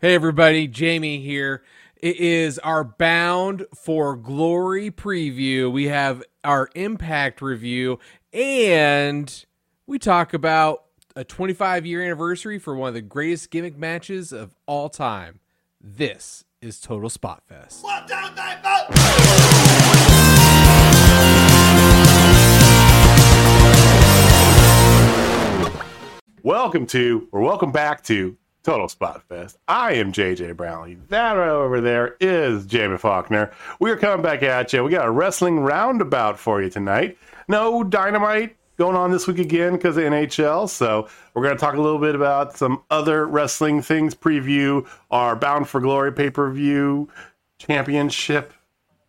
Hey, everybody, Jamie here. It is our Bound for Glory preview. We have our Impact review, and we talk about a 25 year anniversary for one of the greatest gimmick matches of all time. This is Total Spot Fest. One, two, three, four. Welcome to, or welcome back to Total Spot Fest. I am JJ Brownlee. That over there is Jamie Faulkner. We are coming back at you. We got a wrestling roundabout for you tonight. No dynamite going on this week again because of NHL. So we're going to talk a little bit about some other wrestling things, preview our Bound for Glory pay per view championship,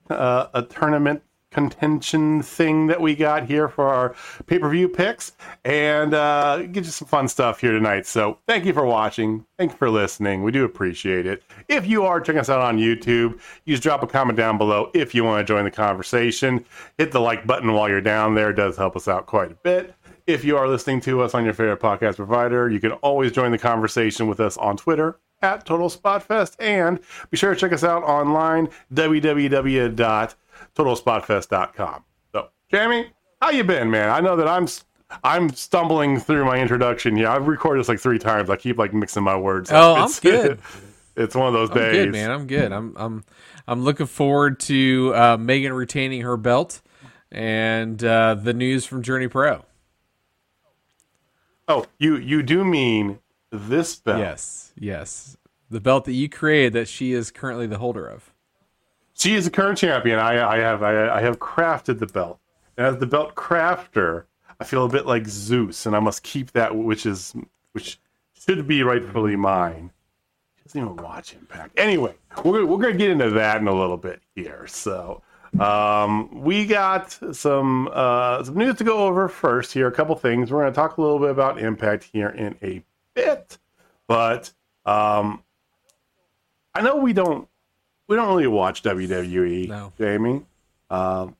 uh, a tournament contention thing that we got here for our pay per view picks and uh, get you some fun stuff here tonight. So, thank you for watching. Thank you for listening. We do appreciate it. If you are checking us out on YouTube, you just drop a comment down below if you want to join the conversation. Hit the like button while you're down there, it does help us out quite a bit. If you are listening to us on your favorite podcast provider, you can always join the conversation with us on Twitter at Total Spot Fest, and be sure to check us out online www.totalspotfest.com. So, Jamie, how you been, man? I know that I'm I'm stumbling through my introduction here. I've recorded this like three times. I keep like mixing my words. Oh, up. I'm It's- good. It's one of those I'm days. good, man. I'm good. I'm I'm I'm looking forward to uh, Megan retaining her belt and uh, the news from Journey Pro. Oh, you you do mean this belt? Yes, yes. The belt that you created that she is currently the holder of. She is the current champion. I, I have I, I have crafted the belt. And as the belt crafter, I feel a bit like Zeus, and I must keep that which is which should be rightfully mine. She doesn't even watch Impact. Anyway, we're we're gonna get into that in a little bit here. So um, we got some uh, some news to go over first here. A couple things. We're gonna talk a little bit about Impact here in a bit, but um, I know we don't we don't really watch WWE, No. Jamie. Um,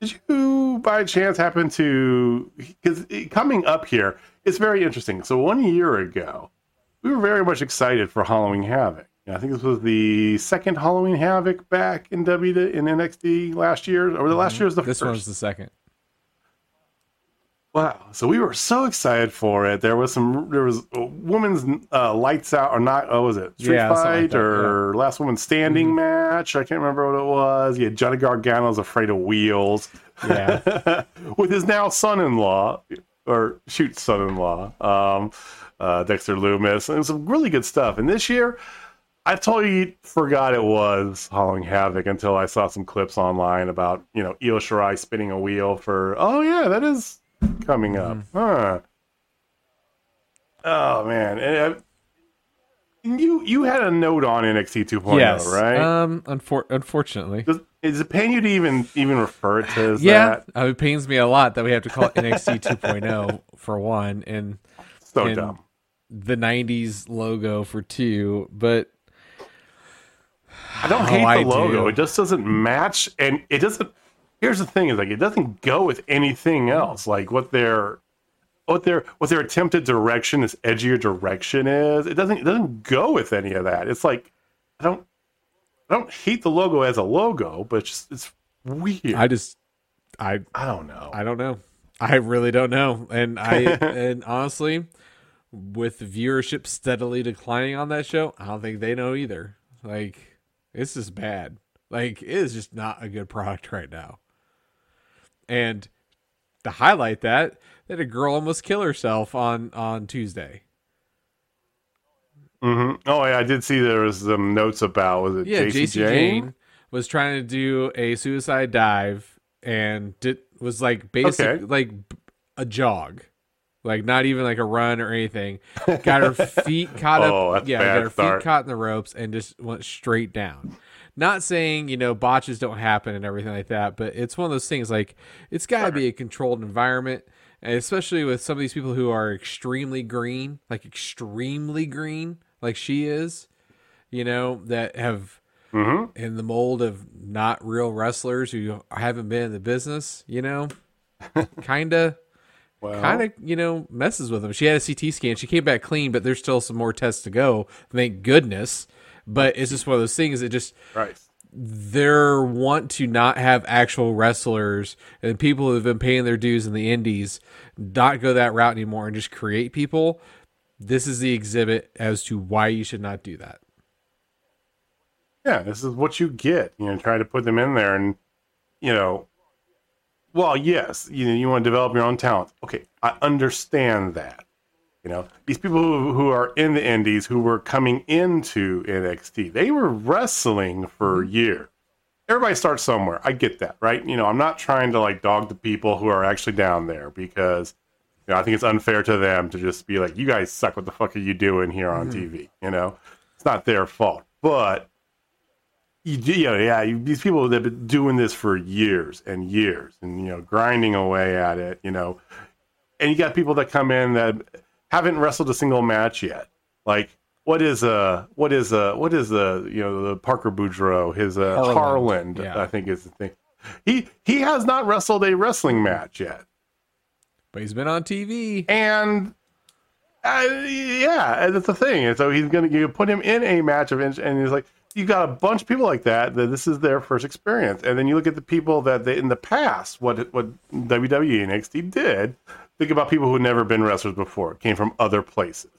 did you, by chance, happen to? Because coming up here, it's very interesting. So one year ago, we were very much excited for Halloween Havoc. I think this was the second Halloween Havoc back in W in NXT last year, or the last year was the This first. one's the second. Wow! So we were so excited for it. There was some. There was a woman's uh, lights out or not. Oh, was it street Yeah, like fight that, or last woman standing Mm-hmm. match? I can't remember what it was. Yeah, Johnny Gargano's afraid of wheels. Yeah. with his now son-in-law or shoot son-in-law, um, uh, Dexter Lumis, and some really good stuff. And this year, I totally forgot it was Halloween Havoc until I saw some clips online about you know Io Shirai spinning a wheel for. Oh yeah, that is coming up, huh? Oh man, and, uh, you you had a note on NXT 2.0, yes. right? Um. Unfor- unfortunately. Does, is it paying you to even even refer to as Yeah. that? Uh, it pains me a lot that we have to call it NXT 2.0 for one and So and dumb. the 90s logo for two, but I don't Oh, hate the I logo. do. It just doesn't match, and it doesn't. Here's the thing: is like it doesn't go with anything else. Like what their what their what their attempted direction, this edgier direction is. It doesn't it doesn't go with any of that. It's like I don't I don't hate the logo as a logo, but it's just it's weird. I just I I don't know. I don't know. I really don't know. And I and honestly, with viewership steadily declining on that show, I don't think they know either. Like it's just bad. Like it is just not a good product right now. And to highlight that, that a girl almost kill herself on on Tuesday. hmm Oh yeah, I did see there was some notes about was it Yeah, Jacy Jayne? Jayne was trying to do a suicide dive and did was like basic Okay. like a jog. Like not even like a run or anything. Got her feet caught Oh, up yeah, got her start. feet caught in the ropes and just went straight down. Not saying, you know, botches don't happen and everything like that, but it's one of those things like it's got to be a controlled environment, and especially with some of these people who are extremely green, like extremely green, like she is, you know, that have Mhm. in the mold of not real wrestlers who haven't been in the business, you know, kinda. Well, kind of you know messes with them. She had a CT scan. She came back clean, but there's still some more tests to go. Thank goodness. But it's just one of those things that just right. their want to not have actual wrestlers and people who have been paying their dues in the indies not go that route anymore and just create people. This is the exhibit as to why you should not do that. Yeah, this is what you get. You know, try to put them in there, and you know, well, yes, you know, you want to develop your own talent. Okay, I understand that. You know, these people who, who are in the indies who were coming into NXT, they were wrestling for mm-hmm. years. Everybody starts somewhere. I get that, right? You know, I'm not trying to like dog the people who are actually down there because you know, I think it's unfair to them to just be like, "You guys suck. What the fuck are you doing here on mm-hmm. TV?" You know, it's not their fault, but you, you know, yeah, you, these people that have been doing this for years and years, and you know, grinding away at it, you know, and you got people that come in that haven't wrestled a single match yet. Like, what is a what is a what is a you know the Parker Boudreaux, his uh, Harland, Harland, yeah. I think is the thing. He he has not wrestled a wrestling match yet. But he's been on TV. And uh, yeah, and that's the thing. And so he's gonna you put him in a match of and he's like, you got a bunch of people like that that this is their first experience. And then you look at the people that they in the past, what what WWE and NXT did. Think about people who had never been wrestlers before, came from other places.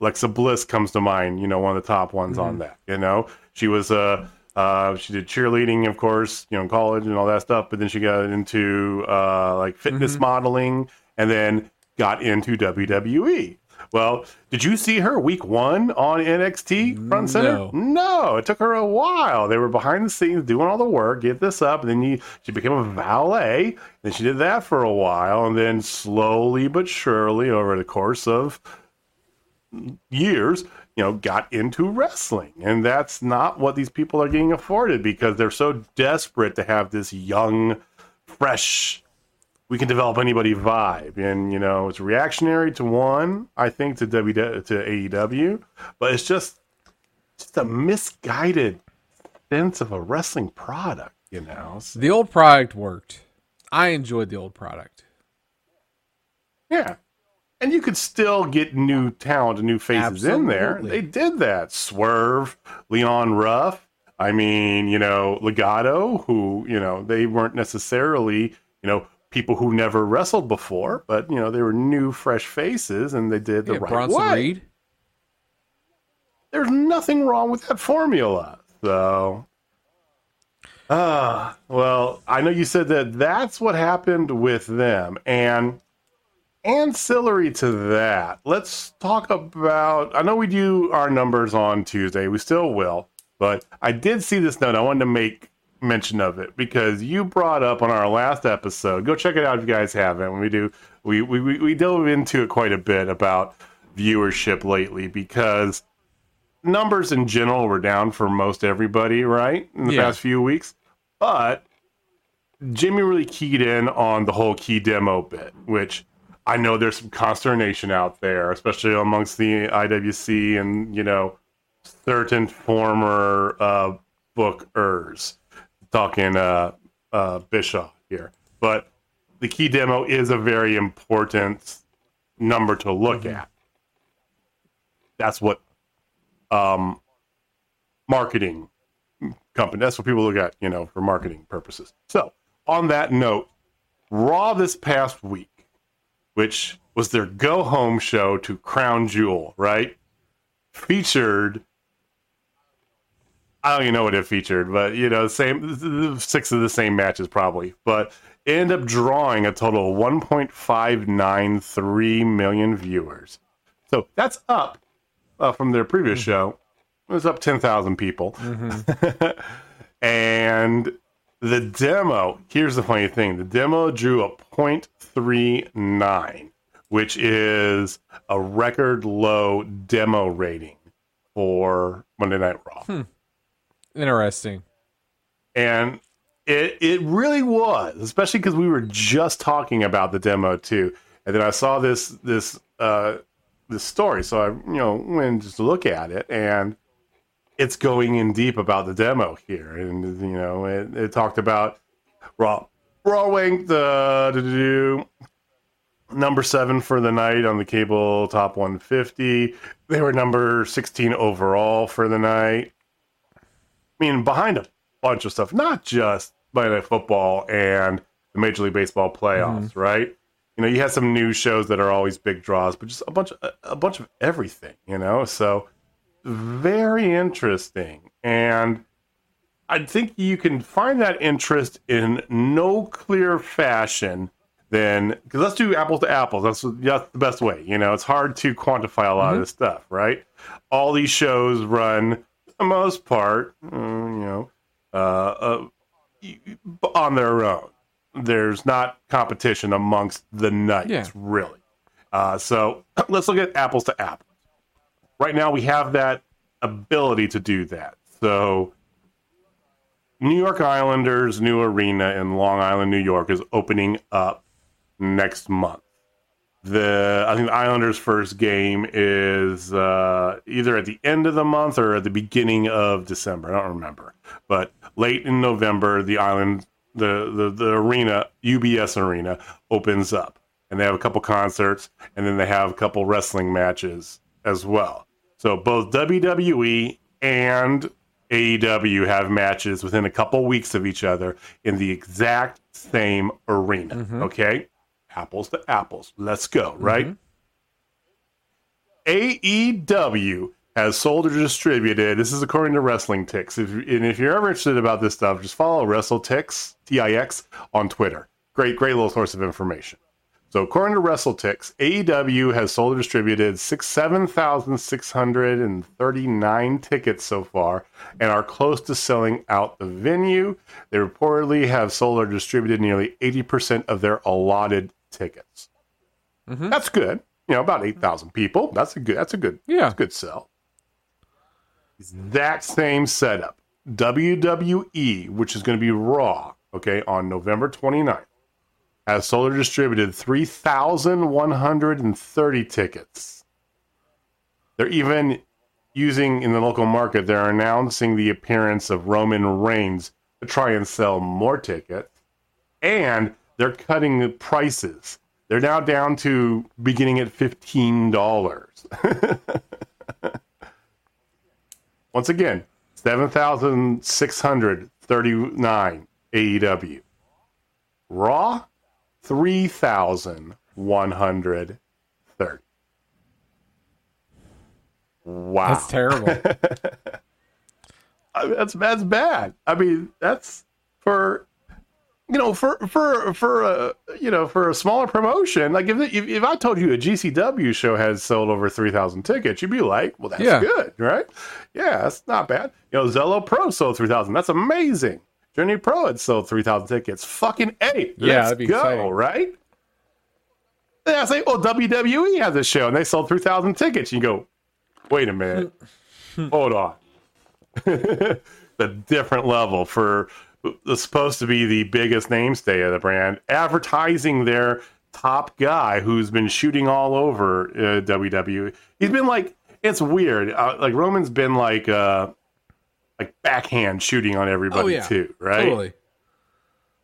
Alexa Bliss comes to mind, you know, one of the top ones on that. You know, she was uh uh, she did cheerleading, of course, you know, in college and all that stuff. But then she got into uh, like fitness modeling, and then got into WWE. Well, did you see her week one on NXT front center? No. No, it took her a while. They were behind the scenes doing all the work, get this up, and then you, she became a valet. Then she did that for a while, and then slowly but surely, over the course of years, you know, got into wrestling. And that's not what these people are getting afforded because they're so desperate to have this young, fresh, we can develop anybody vibe. And, you know, it's reactionary to one, I think, to W to AEW, but it's just just a misguided sense of a wrestling product, you know. So, The old product worked. I enjoyed the old product. yeah. And you could still get new talent and new faces in there. They did that. Swerve, Leon Ruff. I mean, you know, Legato, who, you know, they weren't necessarily, you know, people who never wrestled before, but, you know, they were new, fresh faces and they did the Yeah, right Bronson way. Reed. There's nothing wrong with that formula. So, uh, well, I know you said that that's what happened with them. And ancillary to that, let's talk about. I know we do our numbers on Tuesday, we still will, but I did see this note. I wanted to make mention of it because you brought up on our last episode. Go check it out if you guys haven't. When we do, we we we, we delve into it quite a bit about viewership lately because numbers in general were down for most everybody, right? In the Yeah. past few weeks. But Jimmy really keyed in on the whole key demo bit, which I know there's some consternation out there, especially amongst the IWC and, you know, certain former uh, bookers. Talking uh, uh, Bischoff here. But the key demo is a very important number to look at. That's what um, marketing company. That's what people look at, you know, for marketing purposes. So, on that note, Raw this past week, which was their go home show to Crown Jewel, right? Featured. I don't even know what it featured, but you know, same six of the same matches probably, but ended up drawing a total of 1.593 million viewers. So that's up uh, from their previous mm-hmm. show. It was up 10,000 people. Mm-hmm. and the demo, here's the funny thing the demo drew a 0.39, which is a record low demo rating for Monday Night Raw. Hmm. Interesting. And it it really was, especially because we were just talking about the demo too. And then I saw this this uh this story, so I you know went just to look at it, and it's going in deep about the demo here, and you know it, it talked about raw raw do- do, number seven for the night on the cable top 150. They were number 16 overall for the night. I mean, behind a bunch of stuff, not just Monday Night Football and the Major League Baseball playoffs, mm-hmm. right? You know, you had some news shows that are always big draws, but just a bunch of a bunch of everything, you know. So very interesting, and I think you can find that interest in no clear fashion then because let's do apples to apples. That's, that's the best way. You know, it's hard to quantify a lot of mm-hmm. this stuff, right? All these shows run, the most part, mm, you know, uh, uh, on their own. There's not competition amongst the nights, Yeah. really. Uh, so let's look at apples to apples. Right now, we have that ability to do that. So New York Islanders' new arena in Long Island, New York, is opening up next month. The I think the Islanders' first game is uh, either at the end of the month or at the beginning of December. I don't remember, but late in November, the island, the the, the arena, UBS Arena, opens up, and they have a couple concerts, and then they have a couple wrestling matches as well. So both WWE and AEW have matches within a couple weeks of each other in the exact same arena. Okay, apples to apples. Let's go. Mm-hmm. Right. AEW has sold or distributed. This is according to WrestleTix. If, and if you're ever interested about this stuff, just follow WrestleTix T I X on Twitter. Great, great little source of information. So according to WrestleTix, AEW has sold or distributed six seven thousand six hundred and thirty nine tickets so far, and are close to selling out the venue. They reportedly have sold or distributed nearly eighty percent of their allotted tickets. Mm-hmm. That's good. You know, about eight thousand people. That's a good. That's a good. Yeah. that's a good sell. That same setup. WWE, which is going to be Raw, okay, on November 29th, has sold or distributed 3,130 tickets. They're even using in the local market, they're announcing the appearance of Roman Reigns to try and sell more tickets. And they're cutting the prices. They're now down to beginning at $15. Once again, 7,639 AEW. Raw, 3,130. Wow. That's terrible. I mean, that's that's bad. I mean, that's for you know for for for a you know for a smaller promotion. Like if if, if I told you a GCW show has sold over three thousand tickets, you'd be like, well, that's Yeah. good, right? Yeah, that's not bad. You know, Zelo Pro sold three thousand. That's amazing. Journey Pro had sold three thousand tickets. Fucking a. Yeah, Let's go, exciting. right? Yeah, I say, well, WWE has a show and they sold 3,000 tickets. You go, wait a minute. Hold on. the different level for the supposed to be the biggest mainstay of the brand, advertising their top guy who's been shooting all over uh, WWE. He's been like, it's weird. Uh, like Roman's been like, uh, like backhand shooting on everybody oh yeah, too, right? Totally.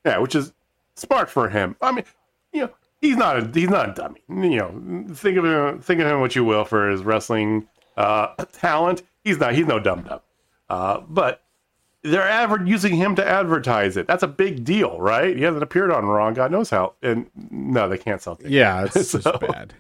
Yeah, which is smart for him. I mean, you know, he's not a he's not a dummy. You know, think of him think of him what you will for his wrestling uh, talent. He's not he's no dumb dumb. Uh, but they're adver- using him to advertise it. That's a big deal, right? He hasn't appeared on Raw. God knows how. And no, they can't sell tickets. Yeah, it's just So- bad.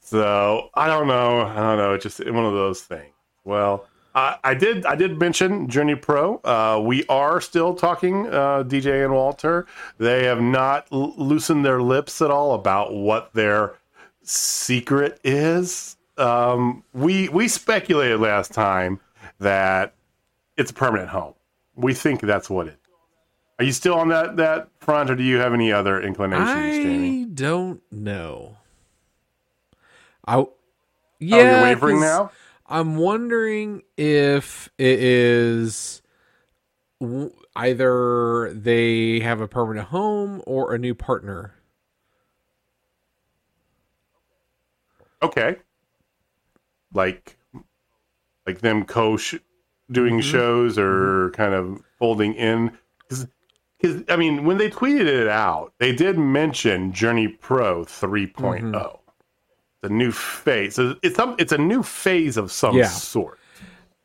So I don't know. I don't know. It's just one of those things. Well, I, I did. I did mention Journey Pro. Uh, we are still talking uh, DJ and Walter. They have not l- loosened their lips at all about what their secret is. Um, we we speculated last time that it's a permanent home. We think that's what it. is. Are you still on that that front, or do you have any other inclinations, Jamie? I don't know. I Oh, yeah, you're wavering now. I'm wondering if it is w- either they have a permanent home or a new partner. Okay. Like like them co doing Mm-hmm. shows or kind of folding in. because I mean, when they tweeted it out, they did mention Journey Pro 3.0. The new phase. So It's some, it's a new phase of some Yeah. sort.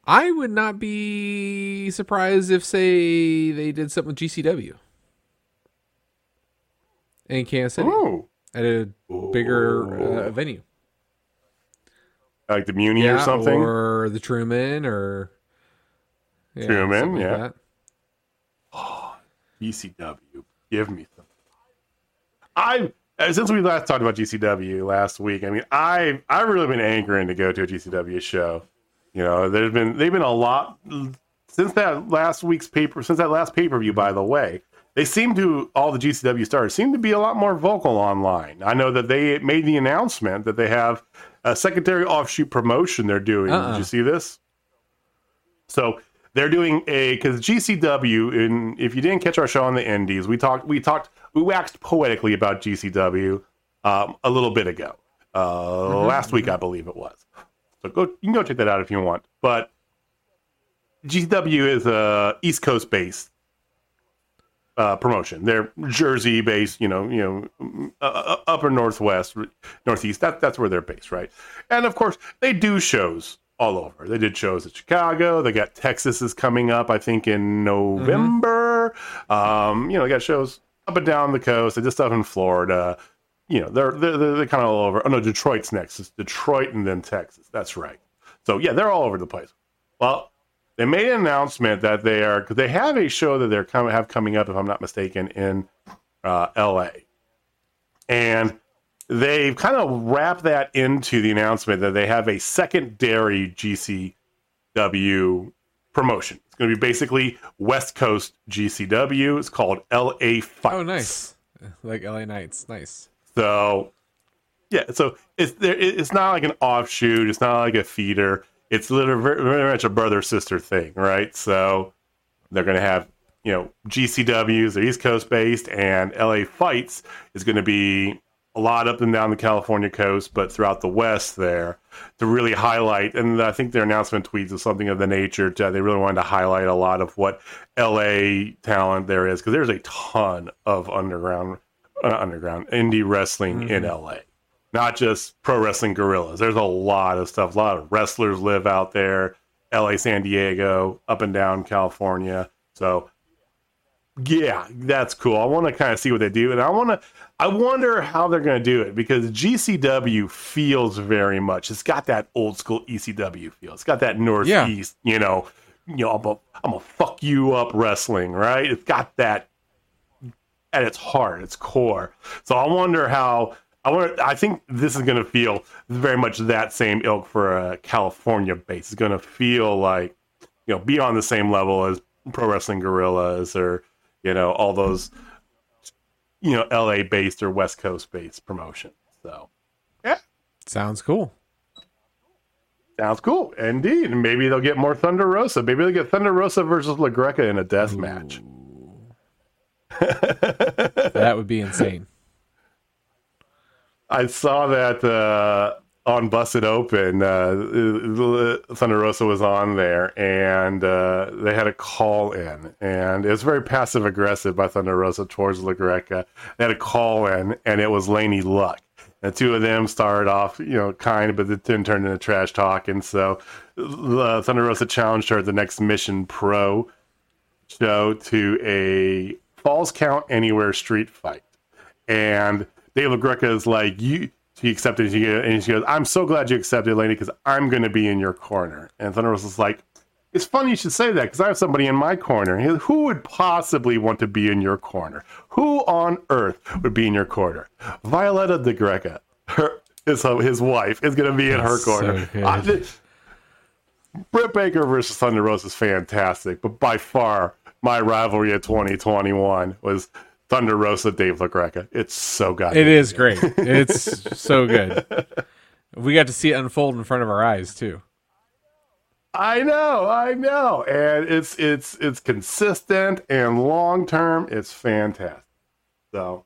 I would not be surprised if, say, they did something with GCW in Kansas City Ooh, at a bigger uh, venue. Like the Muni or something. or the Truman, or yeah, Truman, something like yeah. that. Oh, GCW. Give me some. I since we last talked about GCW last week. I mean, I I've really been anchoring to go to a GCW show. You know, there's been they've been a lot since that last week's paper since that last pay per view. By the way, they seem to all the GCW stars seem to be a lot more vocal online. I know that they made the announcement that they have a secondary offshoot promotion they're doing. Uh-uh. Did you see this? So they're doing a because GCW. And if you didn't catch our show on the Indies, we talked we talked we waxed poetically about GCW um, a little bit ago. Uh, last week, I believe it was. So go you can go check that out if you want. But GCW is a East Coast based uh, promotion. They're Jersey based, you know, you know, uh, uh, upper northwest, northeast. That that's where they're based, right? And of course, they do shows all over. They did shows at Chicago. They got Texas is coming up, I think, in November. Um, you know, they got shows up and down the coast. They did stuff in Florida. You know, they're, they're, they're kind of all over. Oh no, Detroit's next. It's Detroit and then Texas. That's right. So yeah, they're all over the place. Well, they made an announcement that they are because they have a show that they're coming have coming up, if I'm not mistaken, in uh, L.A. And they've kind of wrapped that into the announcement that they have a secondary GCW promotion. It's going to be basically West Coast GCW. It's called LA Fights. Oh, nice. Like LA Knights. Nice. So, yeah, so it's there. It's not like an offshoot. It's not like a feeder. It's literally very, very much a brother sister thing, right? So they're going to have you know GCWs, they're East Coast based, and LA Fights is going to be a lot up and down the California coast, but throughout the West there to really highlight. And I think their announcement tweets is something of the nature that they really wanted to highlight a lot of what LA talent there is because there's a ton of underground, uh, underground indie wrestling in LA. Not just Pro Wrestling Guerrillas. There's a lot of stuff. A lot of wrestlers live out there. LA, San Diego, up and down California. So yeah, that's cool. I want to kind of see what they do, and I want to. I wonder how they're going to do it because GCW feels very much. It's got that old school ECW feel. It's got that Northeast, you know, you know, I'm a, I'm a fuck you up wrestling, right? It's got that at its heart, its core. So I wonder how. I wonder. I think this is going to feel very much that same ilk for a California base. It's going to feel like you know, be on the same level as Pro Wrestling Guerrillas or you know all those you know LA based or West Coast based promotions. So yeah, Sounds cool. sounds cool. Indeed, and maybe they'll get more Thunder Rosa. Maybe they'll get Thunder Rosa versus LaGreca in a death match. That would be insane. I saw that uh, on Busted Open. Uh, Thunder Rosa was on there, and uh, they had a call in, and it was very passive aggressive by Thunder Rosa towards LaGreca. They had a call in, and it was Laney Luck. The two of them started off, you know, kind, but it then turned into trash talk, and so uh, Thunder Rosa challenged her at the next Mission Pro show to a Falls Count Anywhere street fight and Dave LaGreca is like, "You." She accepted, and she, and she goes, "I'm so glad you accepted, Laney, because I'm going to be in your corner." And Thunder Rosa's like, "It's funny you should say that because I have somebody in my corner. He Who would possibly want to be in your corner? Who on earth would be in your corner? Violetta de Greca, her his his wife, is going to be in her That's so corner. good. I- th- Britt Baker versus Thunder Rosa is fantastic, but by far my rivalry of 2021 was Thunder Rosa Dave LaGreca. It's so good. It is great. It's so good. We got to see it unfold in front of our eyes too. I know, I know, and it's it's it's consistent and long term. It's fantastic. So,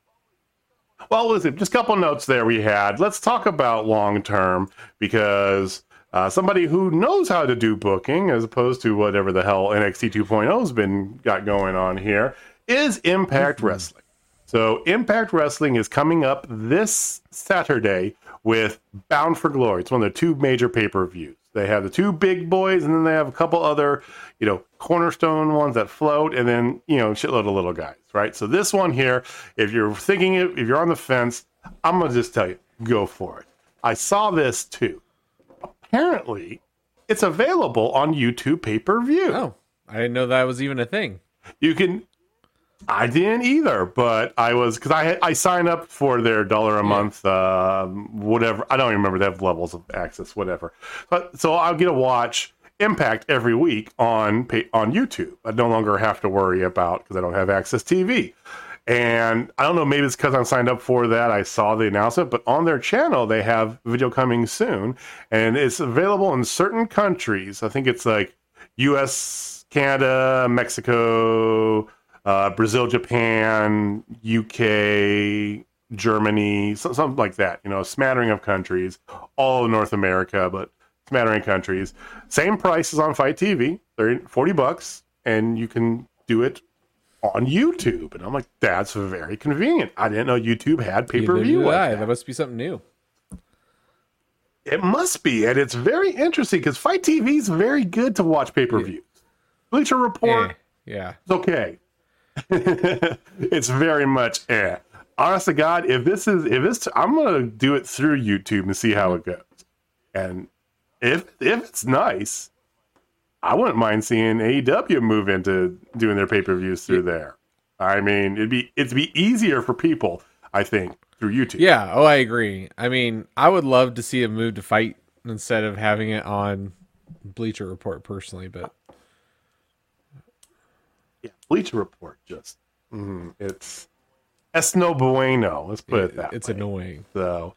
well, listen, just a couple notes there we had. Let's talk about long term because uh, somebody who knows how to do booking as opposed to whatever the hell NXT 2.0 has been got going on here is Impact Mm-hmm. Wrestling. So Impact Wrestling is coming up this Saturday with Bound for Glory. It's one of their two major pay-per-views. They have the two big boys, and then they have a couple other, you know, cornerstone ones that float, and then you know, shitload of little guys, right? So this one here, if you're thinking it, if you're on the fence, I'm gonna just tell you, go for it. I saw this too. Apparently, it's available on YouTube pay-per-view. Oh, I didn't know that was even a thing. You can. I didn't either, but I was because I had, I signed up for their dollar a month, um, whatever. I don't even remember. They have levels of access, whatever. But so I'll get to watch Impact every week on on YouTube. I no longer have to worry about because I don't have AXS TV. And I don't know, maybe it's because I'm signed up for that. I saw the announcement, but on their channel, they have video coming soon, and it's available in certain countries. I think it's like US, Canada, Mexico, uh, Brazil, Japan, UK, Germany, so- something like that. You know, a smattering of countries, all of North America, but smattering countries. Same price as on FITE TV, 30, 40 bucks, and you can do it on YouTube. And I'm like, that's very convenient. I didn't know YouTube had pay per view. Like that. That must be something new. It must be, and it's very interesting because FITE TV is very good to watch pay per views. Bleacher Report, Eh, yeah. it's okay. it's very much eh. Honest to God, if this is if this, I'm gonna do it through YouTube and see how it goes. And if if it's nice, I wouldn't mind seeing AEW move into doing their pay per views through there. I mean, it'd be it'd be easier for people, I think, through YouTube. Yeah. Oh, I agree. I mean, I would love to see a move to FITE instead of having it on Bleacher Report personally, but yeah, Bleacher Report just mm, it's es no bueno. Let's put it that way. it's way. annoying. So,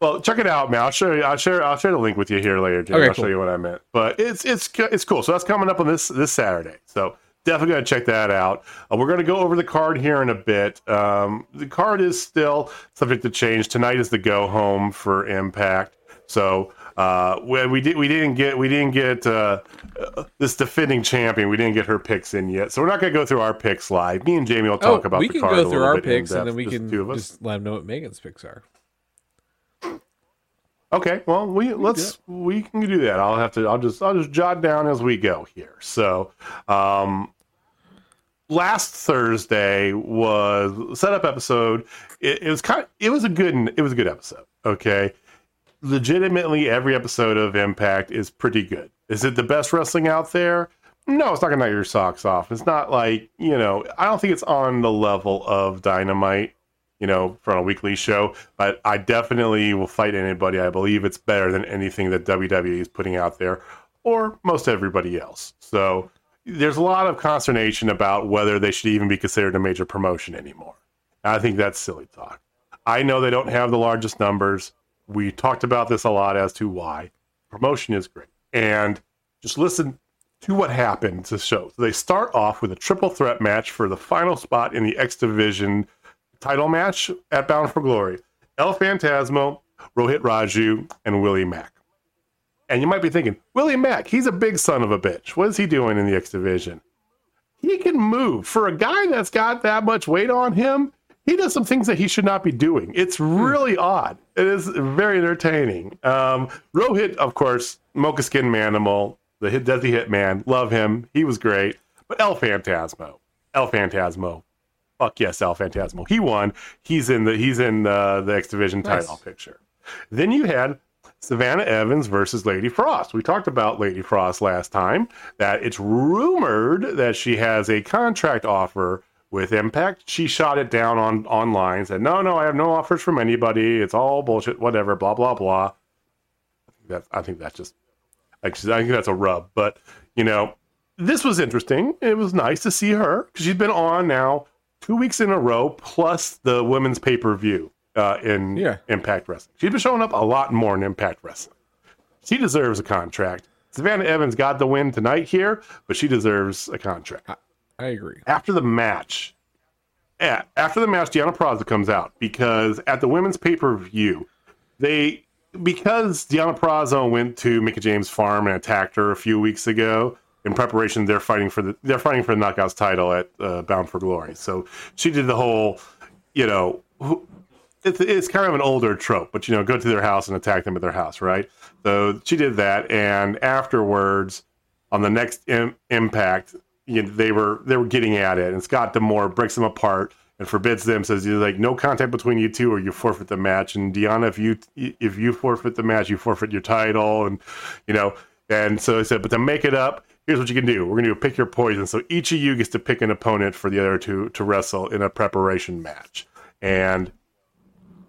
well, check it out, man. I'll show you. I'll share. I'll share the link with you here later, Jim. Okay, I'll show you what I meant. But it's it's it's cool. So that's coming up on this this Saturday. So definitely gonna check that out. Uh, we're gonna go over the card here in a bit. Um, the card is still subject to change. Tonight is the go home for Impact. So. Uh, we, we did we didn't get we didn't get uh, uh, this defending champion. We didn't get her picks in yet, so we're not gonna go through our picks live. Me and Jamie will talk oh, about we can go through our picks and then we can the two of us. just let them know what Megan's picks are. Okay, well, we let's we can do that. I'll have to. I'll just I'll just jot down as we go here. So, um, last Thursday was setup episode. It, it was kind. Of, it was a good. It was a good episode. Okay, legitimately, every episode of Impact is pretty good. Is it the best wrestling out there? No, it's not gonna knock your socks off. It's not like you know. I don't think it's on the level of Dynamite you know, for a weekly show. But I definitely will fight anybody. I believe it's better than anything that WWE is putting out there, or most everybody else. So there's a lot of consternation about whether they should even be considered a major promotion anymore. I think that's silly talk. I know they don't have the largest numbers. We talked about this a lot as to why. Promotion is great. And just listen to what happened to show. So they start off with a triple threat match for the final spot in the X Division title match at Bound for Glory. El Phantasmo, Rohit Raju, and Willie Mack. And you might be thinking, Willie Mack, he's a big son of a bitch. What is he doing in the X Division? He can move. For a guy that's got that much weight on him, he does some things that he should not be doing. It's really odd. It is very entertaining. Um, Rohit, of course, Mocha Skin Manimal, the hit Desi Hitman, love him. He was great. But El Phantasmo, El Phantasmo, fuck yes, El Phantasmo. He won. He's in the he's in the, the X Division title Nice. picture. Then you had Savannah Evans versus Lady Frost. We talked about Lady Frost last time. That it's rumored that she has a contract offer with Impact. She shot it down on online. Said no, no, I have no offers from anybody. It's all bullshit. Whatever. Blah blah blah. That I think that's just. I think that's a rub. But you know, this was interesting. It was nice to see her because she's been on now two weeks in a row, plus the women's pay per view uh, in Yeah. Impact Wrestling. She's been showing up a lot more in Impact Wrestling. She deserves a contract. Savannah Evans got the win tonight here, but she deserves a contract. I agree. After the match, yeah, after the match, Deonna Purrazzo comes out because at the women's pay per view, they because Deonna Purrazzo went to Mickie James' farm and attacked her a few weeks ago. in preparation, they're fighting for the they're fighting for the knockouts title at uh, Bound for Glory. So she did the whole, you know, it's it's kind of an older trope, but you know, go to their house and attack them at their house, right? So she did that, and afterwards, on the next Im- Impact, you know, they were they were getting at it, and Scott D'Amore breaks them apart and forbids them. Says he's like, no contact between you two, or you forfeit the match. And Deonna, if you if you forfeit the match, you forfeit your title, and you know. And so he said, but to make it up, here's what you can do. We're gonna do pick your poison. So each of you gets to pick an opponent for the other two to wrestle in a preparation match, and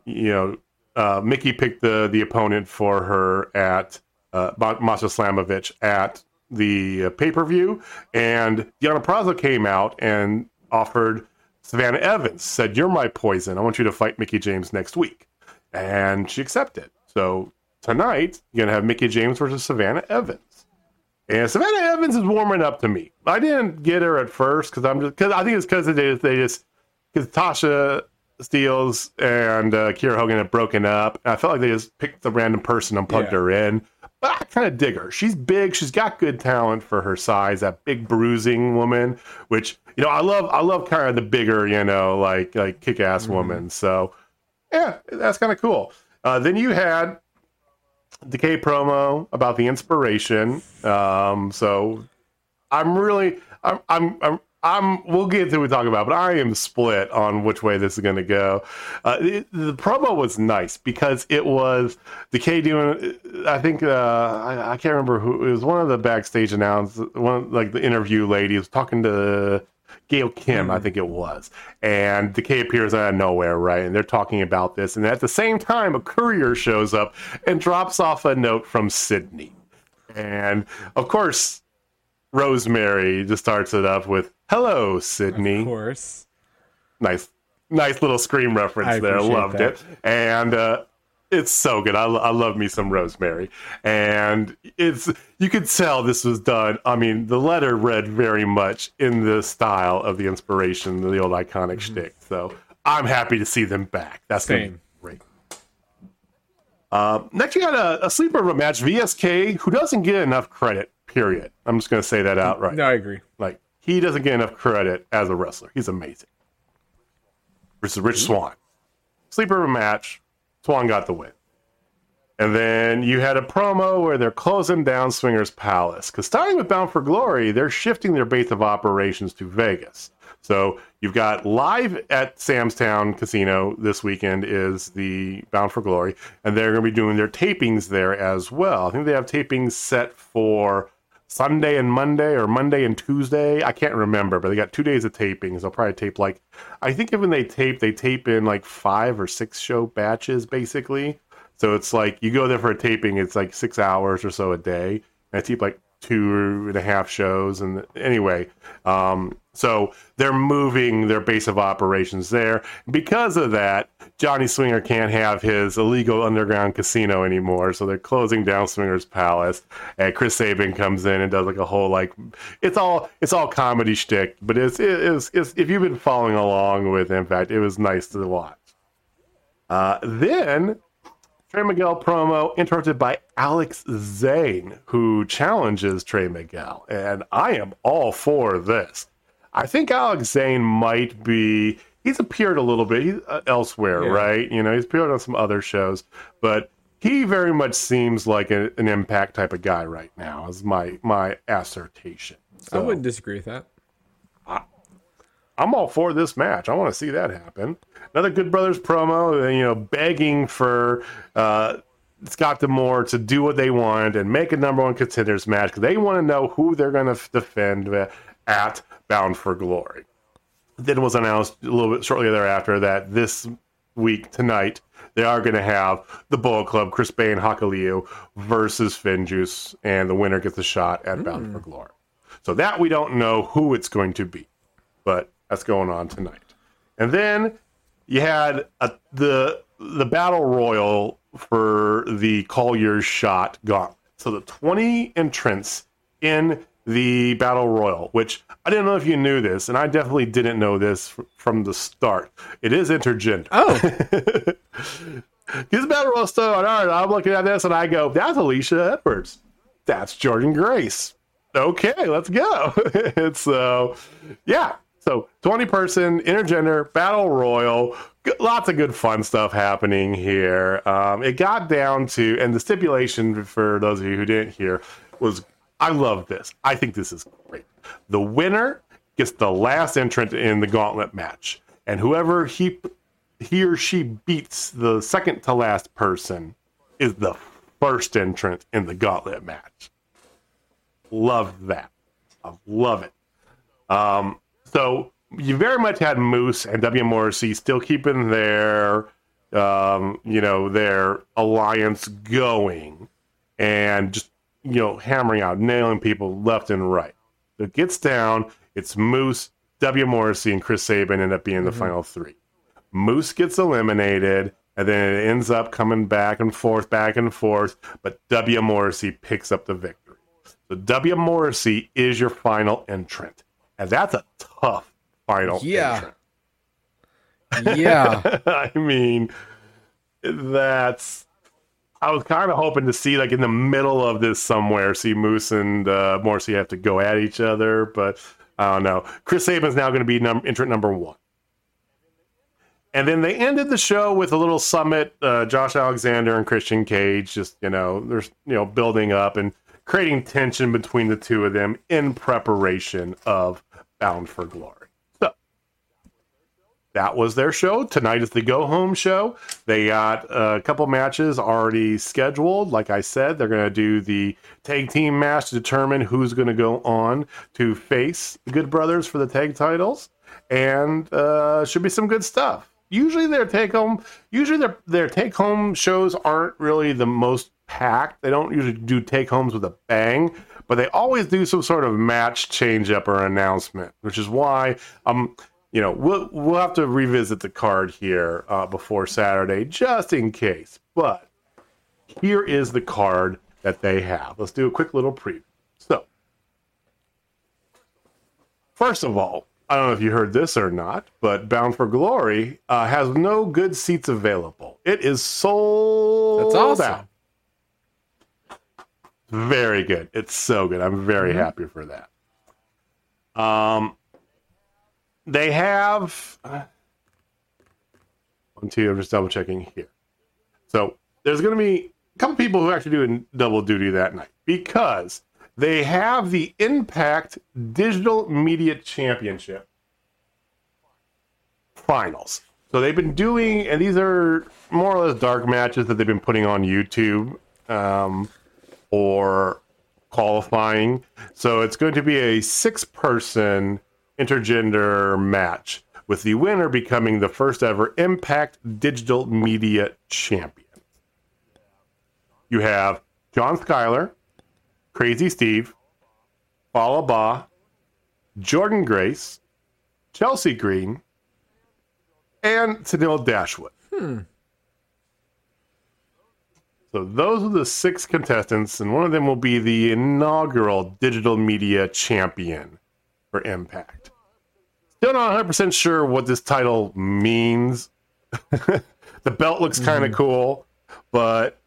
you know, uh, Mickie picked the the opponent for her at uh, Masha Slamovich at the uh, pay per view, and Deonna Purrazzo came out and offered Savannah Evans. Said, "You're my poison. I want you to fight Mickie James next week," and she accepted. So tonight you're gonna have Mickie James versus Savannah Evans. And Savannah Evans is warming up to me. I didn't get her at first because I'm just because I think it's because they just, they just because Tasha Steelz and uh, Kiera Hogan had broken up. I felt like they just picked the random person and plugged Yeah. her in. But I kind of dig her. She's big. She's got good talent for her size. That big bruising woman, which you know I love. I love kind of the bigger, you know, like like kick ass woman. So yeah, that's kind of cool. Uh, then you had Decay promo about the inspiration. Um, so I'm really, I'm, I'm, I'm, I'm. We'll get to what we talk about, but I am split on which way this is going to go. Uh, it- the promo was nice because it was Decay doing. I think uh, I, I can't remember who it was. One of the backstage announcers, one like the interview lady was talking to Gail Kim, I think it was. And the Decay appears out of nowhere, right? And they're talking about this. And at the same time, a courier shows up and drops off a note from Sydney. And of course, Rosemary just starts it up with, Hello, Sydney. Of course. nice nice little scream reference I there. loved that. it and uh it's so good. I, I love me some rosemary. And it's you could tell this was done i mean the letter read very much in the style of the inspiration the old iconic shtick. So i'm happy to see them back. That's Same. great. Uh, next you got a, a sleeper of a match vsk who doesn't get enough credit period. I'm just gonna say that outright. No, I agree. like he doesn't get enough credit as a wrestler. He's amazing. Versus Rich Swann. Sleeper of a match. Swann got the win. And then you had a promo where they're closing down Swingers Palace. Because starting with Bound for Glory, they're shifting their base of operations to Vegas. So you've got live at Sam's Town Casino this weekend is the Bound for Glory, and they're going to be doing their tapings there as well. I think they have tapings set for Sunday and Monday or Monday and Tuesday. I can't remember, but they got two days of tapings. They'll probably tape like I think when they tape, they tape in like five or six show batches basically. So it's like you go there for a taping, it's like six hours or so a day. And I tape like two and a half shows. And anyway, um, so they're moving their base of operations there. Because of that, Johnny Swinger can't have his illegal underground casino anymore. So they're closing down Swinger's Palace. And Chris Sabin comes in and does like a whole like it's all it's all comedy shtick, but it's it's, it's if you've been following along with in fact, it was nice to watch. Uh, then Trey Miguel promo interrupted by Alex Zayne, who challenges Trey Miguel. And I am all for this. I think Alex Zayne might be, he's appeared a little bit uh, elsewhere, Yeah. right? You know, he's appeared on some other shows, but he very much seems like a, an impact type of guy right now, is my, my assertion. I wouldn't disagree with that. I'm all for this match. I want to see that happen. Another Good Brothers promo, uh, you know, begging for uh, Scott D'Amore to do what they want and make a number one contenders match because they want to know who they're going to f- defend uh, at Bound for Glory. Then it was announced a little bit shortly thereafter that this week, tonight, they are going to have the Bullet Club, Chris Bey and Hikuleo versus FinJuice, and the winner gets a shot at Bound for hmm. Glory. So that we don't know who it's going to be but that's going on tonight. And then you had a, the the battle royal for the Call Your Shot gauntlet. So the 20 entrants in the battle royal, which I didn't know if you knew this, and I definitely didn't know this from the start. It is intergender. Oh, This battle royal started. All right, I'm looking at this and I go, that's Alicia Edwards. That's Jordynne Grace. Okay, let's go. it's uh, yeah. So twenty person intergender battle royal. Lots of good fun stuff happening here. Um, it got down to, and the stipulation for those of you who didn't hear was, I love this. I think this is great. The winner gets the last entrant in the gauntlet match, and whoever he he or she beats the second to last person is the first entrant in the gauntlet match. Love that. I love it. Um, so you very much had Moose and W Morrissey still keeping their, um, you know, their alliance going, and just you know hammering out, nailing people left and right. It gets down. It's Moose, W Morrissey, and Chris Sabin end up being the mm-hmm. final three. Moose gets eliminated, and then it ends up coming back and forth, back and forth. But W Morrissey picks up the victory. So W Morrissey is your final entrant, and that's a tough final Yeah. entrant. Yeah. I mean, that's. I was kind of hoping to see, like, in the middle of this somewhere, see Moose and uh, Morrissey have to go at each other, but I don't know. Chris Sabin's now going to be num- entrant number one. And then they ended the show with a little summit. Uh, Josh Alexander and Christian Cage, just you know, there's you know building up and creating tension between the two of them in preparation of Bound for Glory. That was their show. Tonight is the go home show. They got a couple matches already scheduled. Like I said, they're going to do the tag team match to determine who's going to go on to face the Good Brothers for the tag titles, and uh, should be some good stuff. Usually their take home, usually their their take home shows aren't really the most packed. They don't usually do take homes with a bang, but they always do some sort of match change up or announcement, which is why um you know we'll we'll have to revisit the card here uh, before Saturday just in case. But here is the card that they have. Let's do a quick little preview. So first of all, I don't know if you heard this or not, but Bound for Glory uh, has no good seats available. It is sold That's awesome. out. Very good. It's so good. I'm very happy for that. Um, they have uh, one, two. I'm just double checking here. So there's going to be a couple people who actually do double duty that night because they have the Impact Digital Media Championship finals. So they've been doing, and these are more or less dark matches that they've been putting on YouTube um, or qualifying. So it's going to be a six person intergender match with the winner becoming the first ever Impact Digital Media Champion. You have John Skyler, Crazy Steve, Falaba, Jordynne Grace, Chelsea Green, and Tenille Dashwood. Hmm. So those are the six contestants, and one of them will be the inaugural digital media champion for Impact. Still not 100% sure what this title means. the belt looks kind of cool, but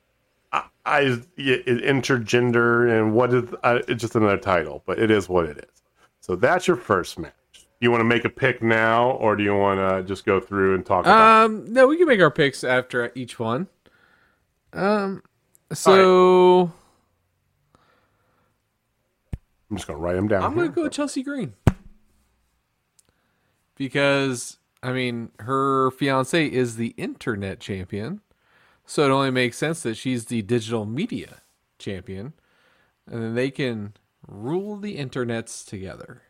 I, I it, intergender and what is uh, it's just another title, but it is what it is. So that's your first match. You want to make a pick now, or do you want to just go through and talk about? Um, no, we can make our picks after each one. Um, so I'm just gonna write them down. I'm here. gonna go with Chelsea Green because I mean her fiance is the internet champion, so it only makes sense that she's the digital media champion, and then they can rule the internets together.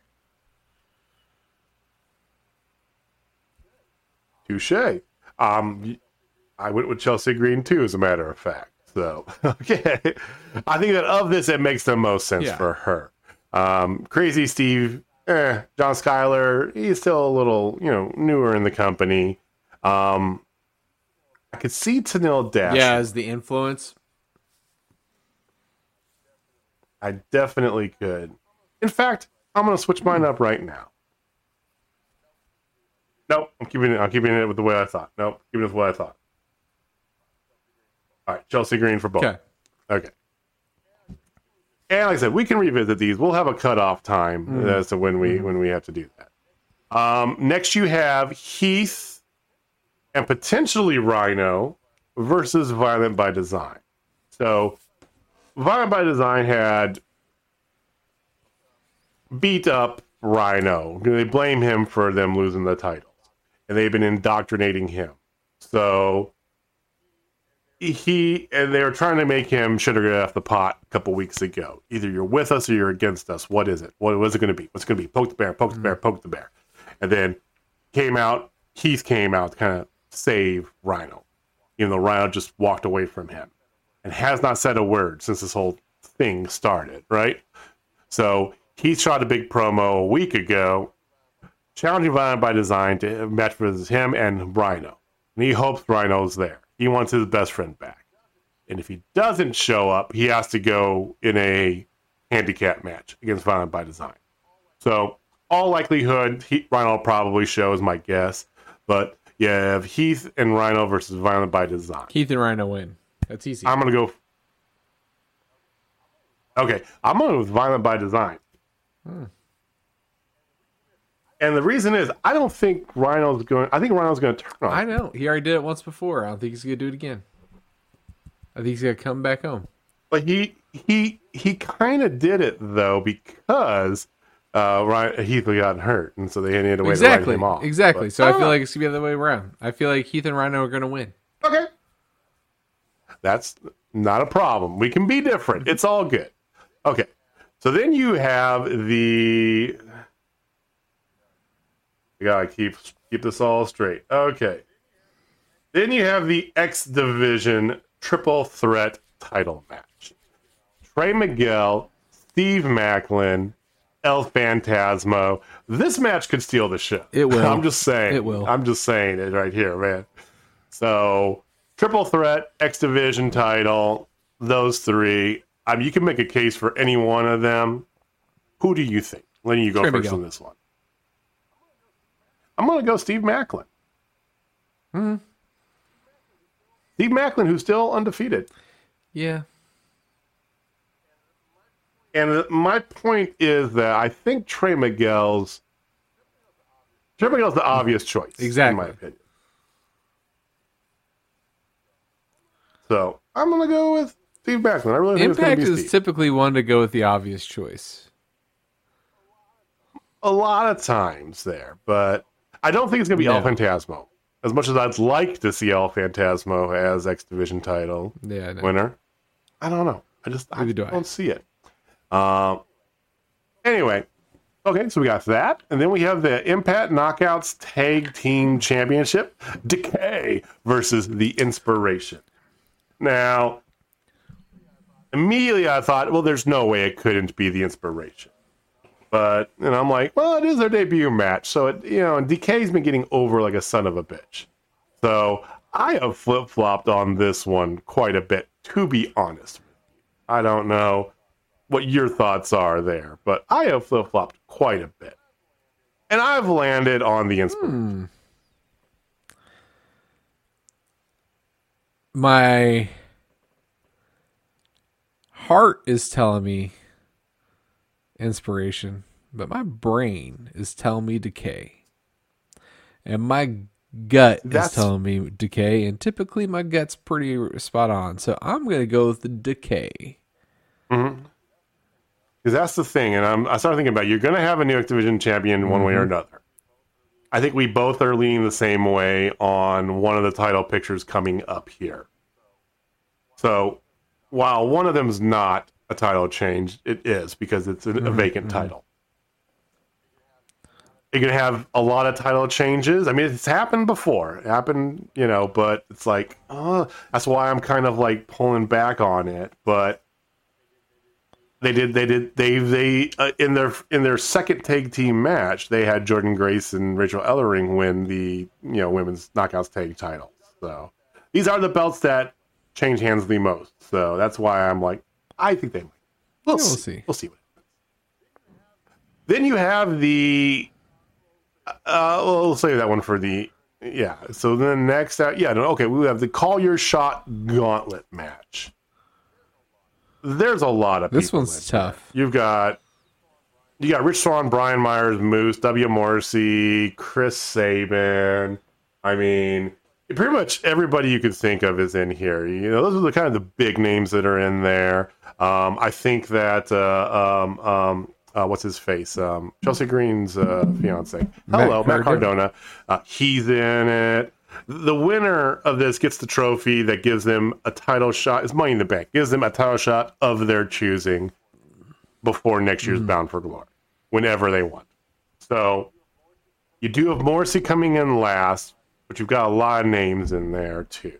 Touche. Um, I went with Chelsea Green too, as a matter of fact. So, okay. I think that of this, it makes the most sense Yeah. for her. Um, Crazy Steve, eh, John Skyler, he's still a little, you know, newer in the company. Um, I could see Tenille Dash. Yeah, as the influence. I definitely could. In fact, I'm going to switch mine up right now. Nope, I'm keeping it. I'm keeping it with the way I thought. Nope, keeping it with what I thought. All right, Chelsea Green for both. Okay. Okay. And like I said, we can revisit these. We'll have a cutoff time as to when we when we have to do that. Um, next, you have Heath and potentially Rhino versus Violent by Design. So, Violent by Design had beat up Rhino. They blame him for them losing the titles, and they've been indoctrinating him. So he and they were trying to make him sugar get off the pot a couple weeks ago. Either you're with us or you're against us. What is it? What was it going to be? What's it going to be? Poke the bear, poke the bear, mm. poke the bear. And then came out. Heath came out to kind of save Rhino, even though Rhino just walked away from him and has not said a word since this whole thing started. Right. So he shot a big promo a week ago, challenging Violent by Design to match versus him and Rhino. And he hopes Rhino's there. He wants his best friend back. And if he doesn't show up, he has to go in a handicap match against Violent by Design. So, all likelihood, he, Rhino probably shows, my guess. But have Heath and Rhino versus Violent by Design. Heath and Rhino win. That's easy. I'm going to go. Okay, I'm going with Violent by Design. Hmm. And the reason is, I don't think Rhino's going. I think Rhino's going to turn on. I know. He already did it once before. I don't think he's gonna do it again. I think he's gonna come back home. But he he he kind of did it though because uh, Ryan, Heath got hurt, and so they needed a way to Exactly. write him off. Exactly. But- so I don't feel know. like it's gonna be the other way around. I feel like Heath and Rhino are gonna win. okay, that's not a problem. We can be different. It's all good. Okay, so then you have the. You gotta keep keep this all straight. Okay. Then you have the X Division Triple Threat Title match. Trey Miguel, Steve Maclin, El Phantasmo. This match could steal the show. It will. I'm just saying. It will. I'm just saying it right here, man. So, triple threat, X Division title, those three. I mean, you can make a case for any one of them. Who do you think? Letting you go Trey first Miguel. on this one. I'm going to go Steve Maclin. Hmm. Steve Maclin, who's still undefeated. Yeah. And my point is that I think Trey Miguel's Trey Miguel's the obvious choice, Exactly. in my opinion. So I'm gonna go with Steve Maclin. I really think Impact is Steve. typically one to go with the obvious choice. a lot of times there, but I don't think it's gonna be No. El Phantasmo. As much as I'd like to see El Phantasmo as X Division title Yeah. No. winner, I don't know. I just I do don't see it. Um. Anyway, okay, so we got that, and then we have the Impact Knockouts Tag Team Championship: Decay versus the Inspiration. Now, immediately I thought, well, there's no way it couldn't be the Inspiration. But and I'm like, well, it is their debut match, so it you know, and Decay's been getting over like a son of a bitch. So I have flip flopped on this one quite a bit, to be honest. I don't know what your thoughts are there, but I have flip flopped quite a bit. And I've landed on the inspiration. Hmm. My heart is telling me inspiration, but my brain is telling me decay. And my gut That's- is telling me decay, and typically my gut's pretty spot on. So I'm going to go with the decay. Mm-hmm. Because that's the thing. And I'm, I started thinking about you're going to have a new X Division champion one way or mm-hmm. another. I think we both are leaning the same way on one of the title pictures coming up here. So while one of them's not a title change, it is because it's a, a vacant title. You're gonna have a lot of title changes. I mean, it's happened before. It happened, you know, but it's like, oh, that's why I'm kind of like pulling back on it. But they did, they did, they, they uh, in their in their second tag team match, they had Jordynne Grace and Rachel Ellering win the you know women's knockouts tag titles. So these are the belts that change hands the most. So that's why I'm like, I think they might. We'll, Yeah, we'll see. see. We'll see what happens. Then you have the. Uh, we'll save that one for the. Yeah. So then next, out, yeah, no, okay, we have the call your shot gauntlet match. there's a lot of This one's in there. tough. You've got you got Rich Swann, Brian Myers, Moose, W. Morrissey, Chris Sabin. I mean, pretty much everybody you could think of is in here. You know, those are the kind of the big names that are in there. Um, I think that uh, um, um, uh, what's his face? Um, Chelsea Green's uh, fiance. Hello, Matt, Cardona. Cardona. Uh, he's in it. The winner of this gets the trophy that gives them a title shot. It's Money in the Bank. Gives them a title shot of their choosing before next year's Bound for Glory, whenever they want. So you do have Morrissey coming in last, but you've got a lot of names in there too.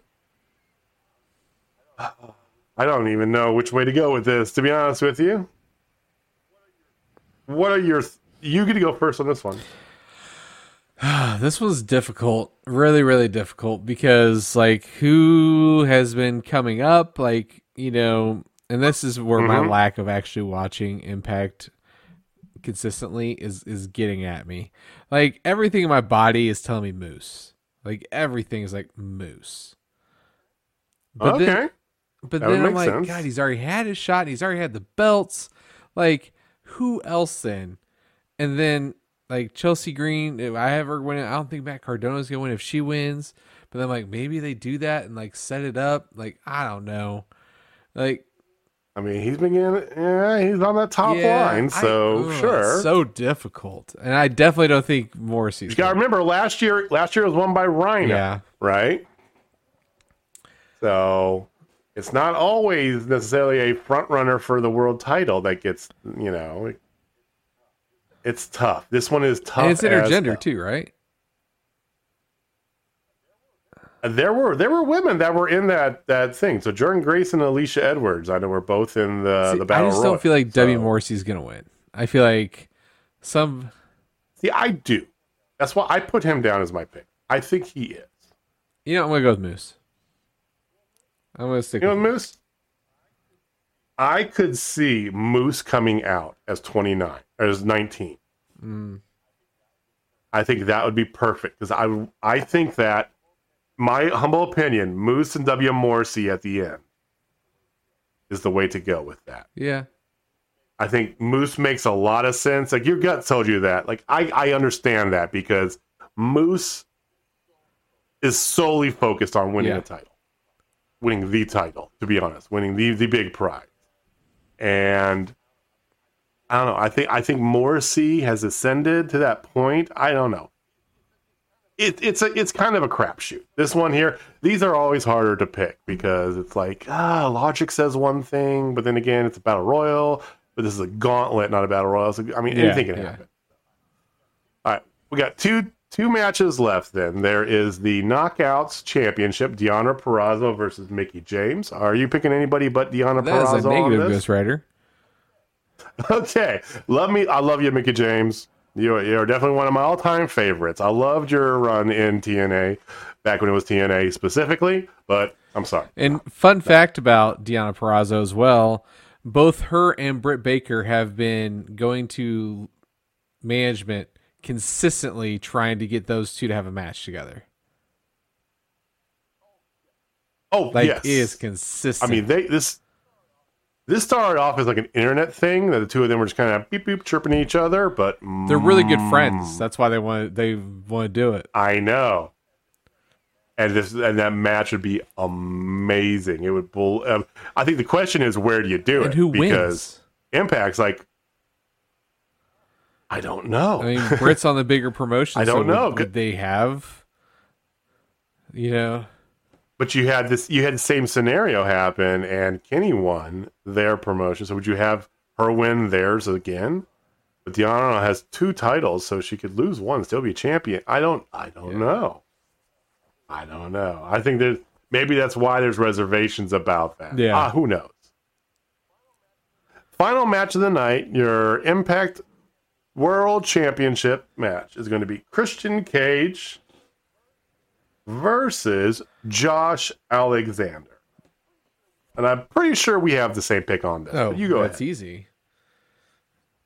I don't even know which way to go with this, to be honest with you. What are your? You get to go first on this one. This was difficult, really, really difficult because, like, who has been coming up? Like, you know, and this is where my Mhm. lack of actually watching Impact consistently is is getting at me. Like, everything in my body is telling me Moose. Like, everything is like Moose. But okay. then, but That then I'm like, sense. God, he's already had his shot. He's already had the belts. Like, who else then? And then like Chelsea Green, if I ever win, it, I don't think Matt Cardona's gonna win if she wins. But then like maybe they do that and like set it up. Like I don't know. Like I mean, he's been getting, yeah, he's on that top yeah, line, I- so ugh, sure. so difficult. And I definitely don't think Morrissey's. you got to remember, last year, last year was won by Rhino, Yeah. right? So it's not always necessarily a front runner for the world title that gets, you know, it's tough. This one is tough. And it's intergender too, right? There were there were women that were in that that thing. So Jordynne Grace and Alicia Edwards, I know, were both in the See, the battle. I just royal. don't feel like So- Morrissey's gonna win. I feel like some See, I do. That's why I put him down as my pick. I think he is. you know, I'm gonna go with Moose. I'm gonna stick You know, with Moose. I could see Moose coming out as 29 or as 19. Mm. I think that would be perfect because I I think that my humble opinion, Moose and W Morrissey at the end is the way to go with that. Yeah. I think Moose makes a lot of sense. Like your gut told you that. Like I, I understand that because Moose is solely focused on winning Yeah. a title, winning the title. To be honest, winning the the big prize. And I don't know. I think I think Morrissey has ascended to that point. I don't know. It, it's a it's kind of a crapshoot. This one here, these are always harder to pick because it's like ah, logic says one thing, but then again, it's a battle royal. But this is a gauntlet, not a battle royal. So, I mean, Yeah, anything can yeah. happen. All right, we got two two matches left. Then there is the Knockouts Championship: Deonna Purrazzo versus Mickie James. Are you picking anybody but Deonna That is Purrazzo a negative? Ghost Rider. Okay, love me. I love you, Mickie James. You're, you're definitely one of my all-time favorites. I loved your run in TNA back when it was TNA specifically, but I'm sorry. And fun fact about Deonna Purrazzo as well, both her and Britt Baker have been going to management consistently trying to get those two to have a match together. Oh, Like yes. is I mean, they this this started off as like an internet thing that the two of them were just kind of beep beep chirping each other, but they're really good mm, friends. That's why they want they want to do it. I know. And this and that match would be amazing. It would bull. Um, I think the question is where do you do And it? who because wins? Impact's like, I don't know. I mean, Britt's on the bigger promotion. I don't so know. Would, would they have? You know, but you had this. You had the same scenario happen, and Kenny won their promotion. So would you have her win theirs again? But Deonna has two titles, so she could lose one, still be champion. I don't. I don't know. I don't know. I think that maybe that's why there's reservations about that. Yeah. Ah, who knows? Final match of the night, your Impact World Championship match is going to be Christian Cage versus Josh Alexander. And I'm pretty sure we have the same pick on this. oh, you go that's ahead. easy.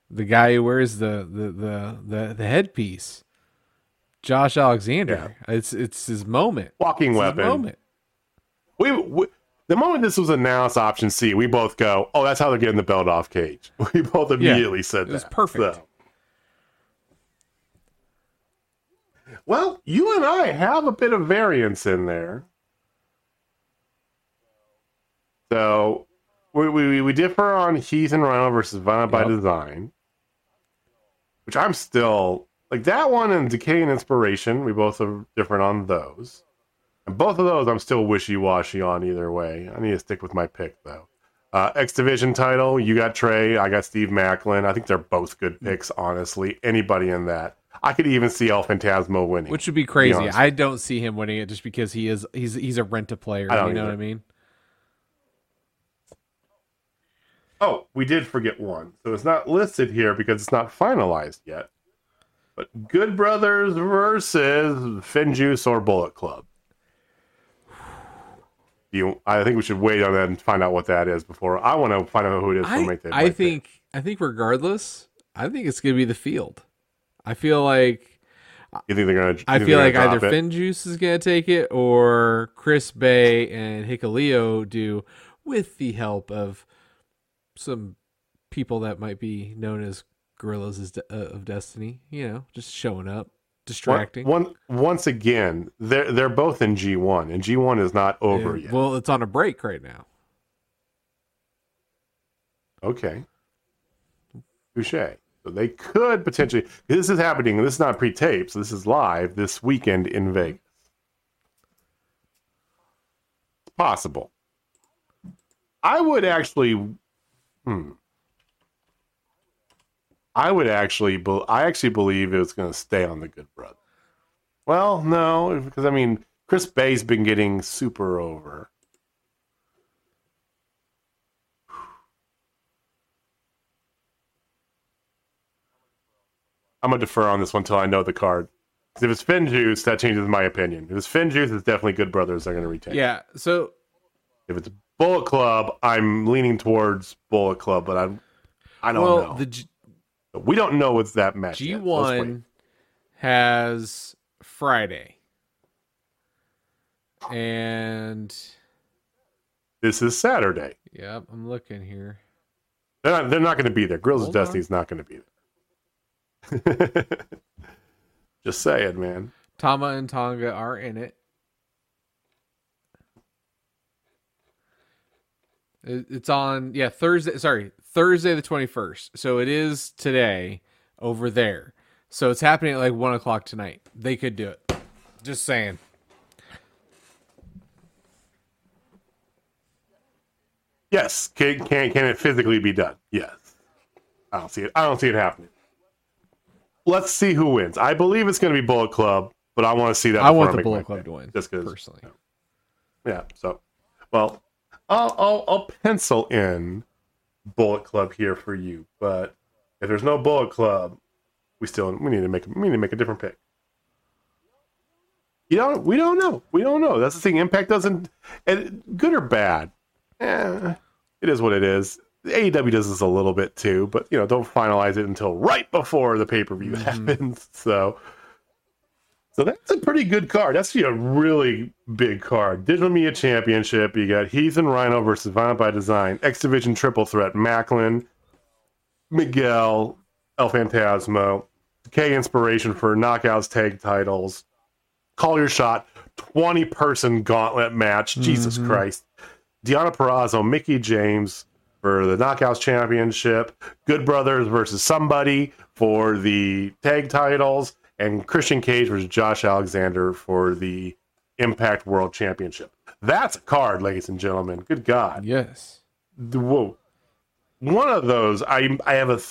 The guy who wears the the the the, the headpiece, Josh Alexander. It's it's his moment. Walking It's his weapon. moment. We, we the moment this was announced, option C, we both go, "Oh, that's how they're getting the belt off Cage." We both immediately said it was perfect. So- Well, you and I have a bit of variance in there. So we we, we differ on Heath and Rhino versus Violent by Design, which I'm still like that one and Decay and Inspiration. We both are different on those. And both of those, I'm still wishy washy on either way. I need to stick with my pick though. Uh, X Division title, you got Trey, I got Steve Maclin. I think they're both good picks, honestly. Anybody in that. I could even see El Phantasmo winning. Which would be crazy. honest. I don't see him winning it just because he is he's he's a rent a player. You know either. what I mean? Oh, we did forget one. So it's not listed here because it's not finalized yet. But Good Brothers versus FinJuice or Bullet Club. You, I think we should wait on that and find out what that is before I want to find out who it is. I, make that I my pick. think I think regardless, I think it's gonna be the field. I feel like you think they're gonna. I feel like either drop it? FinJuice is gonna take it or Chris Bey and Hikuleo do with the help of some people that might be known as Guerillas uh, of Destiny. You know, just showing up, distracting. One, one, once again, they're they're both in G one, and G one is not over Yeah, yet. Well, it's on a break right now. Okay. Touche. So they could potentially. This is happening. This is not pre-tape, so this is live this weekend in Vegas. It's possible. I would actually. Hmm. I would actually. I actually believe it was going to stay on the Good Brother. Well, no, because I mean, Chris Bey's been getting super over. I'm gonna defer on this one until I know the card. if it's FinJuice, that changes my opinion. If it's FinJuice, it's definitely Good Brothers. They're gonna retain. Yeah. So If it's Bullet Club, I'm leaning towards Bullet Club, but I'm I don't well, know. the G- we don't know what's that match. G yet. Let's wait. one has Friday, and This is Saturday. yep, I'm looking here. They're not, they're not going to be there. Grills of Hold on. Not going to be there. Just saying, man. Tama and Tonga are in it. It- It's on yeah Thursday. Sorry, Thursday the twenty first. So it is today over there. So it's happening at like one o'clock tonight. They could do it. Just saying. Yes. Can, can can it physically be done? Yes. I don't see it. I don't see it happening. Let's see who wins. I believe it's going to be Bullet Club, but I want to see that. I want the Bullet Club pick, to win. Just because. personally. Yeah. So, well, I'll, I'll I'll pencil in Bullet Club here for you. But if there's no Bullet Club, we still we need to make we need to make a different pick. You don't. We don't know. We don't know. That's the thing. Impact doesn't. And good or bad, eh, it is what it is. AEW does this a little bit too, but you know, don't finalize it until right before the pay per view mm-hmm. happens. So, so that's a pretty good card. That's a really big card. Digital Media Championship. You got Heath and Rhino versus Violent by Design. X Division Triple Threat. Maclin, Miguel, El Phantasmo, K Inspiration for Knockouts Tag Titles. Call your shot. Twenty person gauntlet match. Jesus mm-hmm. Christ. Deonna Purrazzo, Mickie James for the Knockouts Championship, Good Brothers versus somebody for the tag titles, and Christian Cage versus Josh Alexander for the Impact World Championship. That's a card, ladies and gentlemen. Good God. Yes. Whoa. One of those, I I have a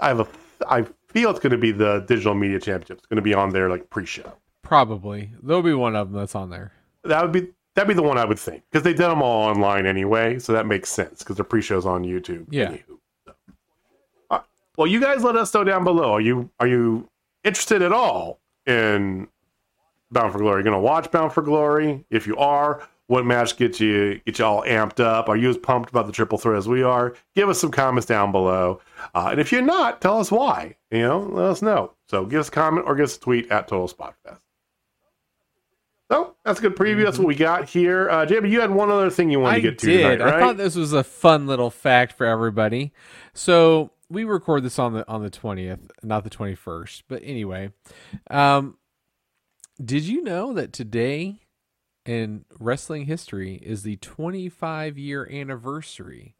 I have a I feel it's going to be the Digital Media Championship. It's going to be on there like pre-show. Probably. There'll be one of them that's on there. That would be that'd be the one I would think because they did them all online anyway, so that makes sense because the pre-shows on YouTube. Yeah. Anywho, so. Right. Well, you guys let us know down below. Are you are you interested at all in Bound for Glory? Going to watch Bound for Glory? If you are, what match gets you get you all amped up? Are you as pumped about the triple threat as we are? Give us some comments down below. Uh, and if you're not, tell us why. You know, let us know. So give us a comment or give us a tweet at Total Spot Fest. So that's a good preview. That's what we got here. Uh, Jamie, you had one other thing you wanted I to get to did. tonight, right? I thought this was a fun little fact for everybody. So we record this on the on the twentieth, not the twenty first. But anyway, um, did you know that today in wrestling history is the twenty five year anniversary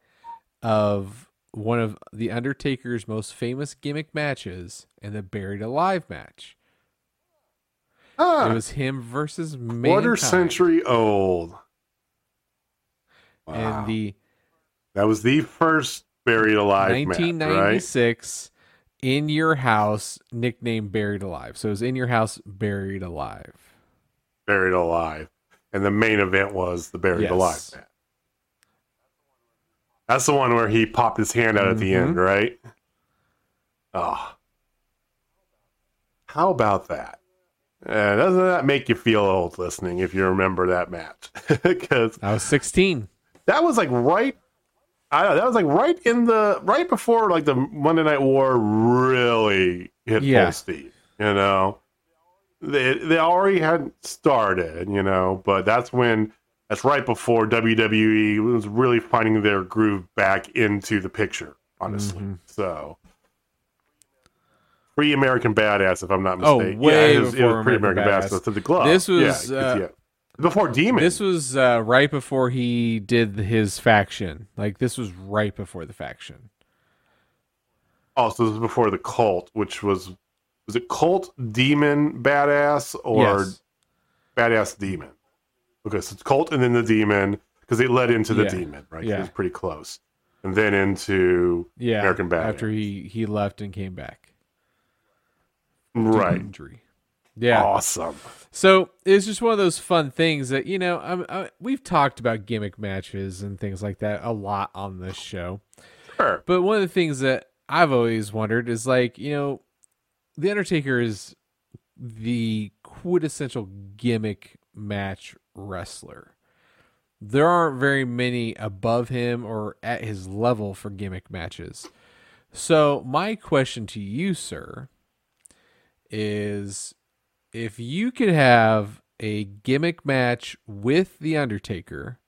of one of the Undertaker's most famous gimmick matches and the Buried Alive match. Ah, It was him versus quarter century old. Wow. and the that was the first buried alive match, right? 1996 in your house nicknamed buried alive so it was in your house buried alive Buried alive, and the main event was the buried Yes. alive match. That's the one where he popped his hand out at the end, right? Oh, how about that? Uh, doesn't that make you feel old listening if you remember that match? Because i was 16 that was like right I know that was like right in the right before like the Monday Night War really hit Yeah. full speed. You know, they they already had started. You know, but that's when that's right before WWE was really finding their groove back into the picture. Honestly, Mhm. so. Free American Badass, if I'm not mistaken. Oh, mistaken. way yeah, it was, it before was Free American American Badass Badass. with the glove. This was, Yeah, uh, yeah. before Demon. this was uh, right before he did his faction like this was right before the faction Also, this was before the cult, which was was it cult demon badass or yes badass demon? Okay, so it's cult and then the demon because they led into the Yeah. demon, right? Yeah. It was pretty close, and then into yeah American Badass. after he he left and came back to right. injury yeah Awesome. So it's just one of those fun things that you know. I'm, I, we've talked about gimmick matches and things like that a lot on this show. Sure. But one of the things that I've always wondered is like you know, the Undertaker is the quintessential gimmick match wrestler. There aren't very many above him or at his level for gimmick matches. So my question to you, sir, is if you could have a gimmick match with the Undertaker,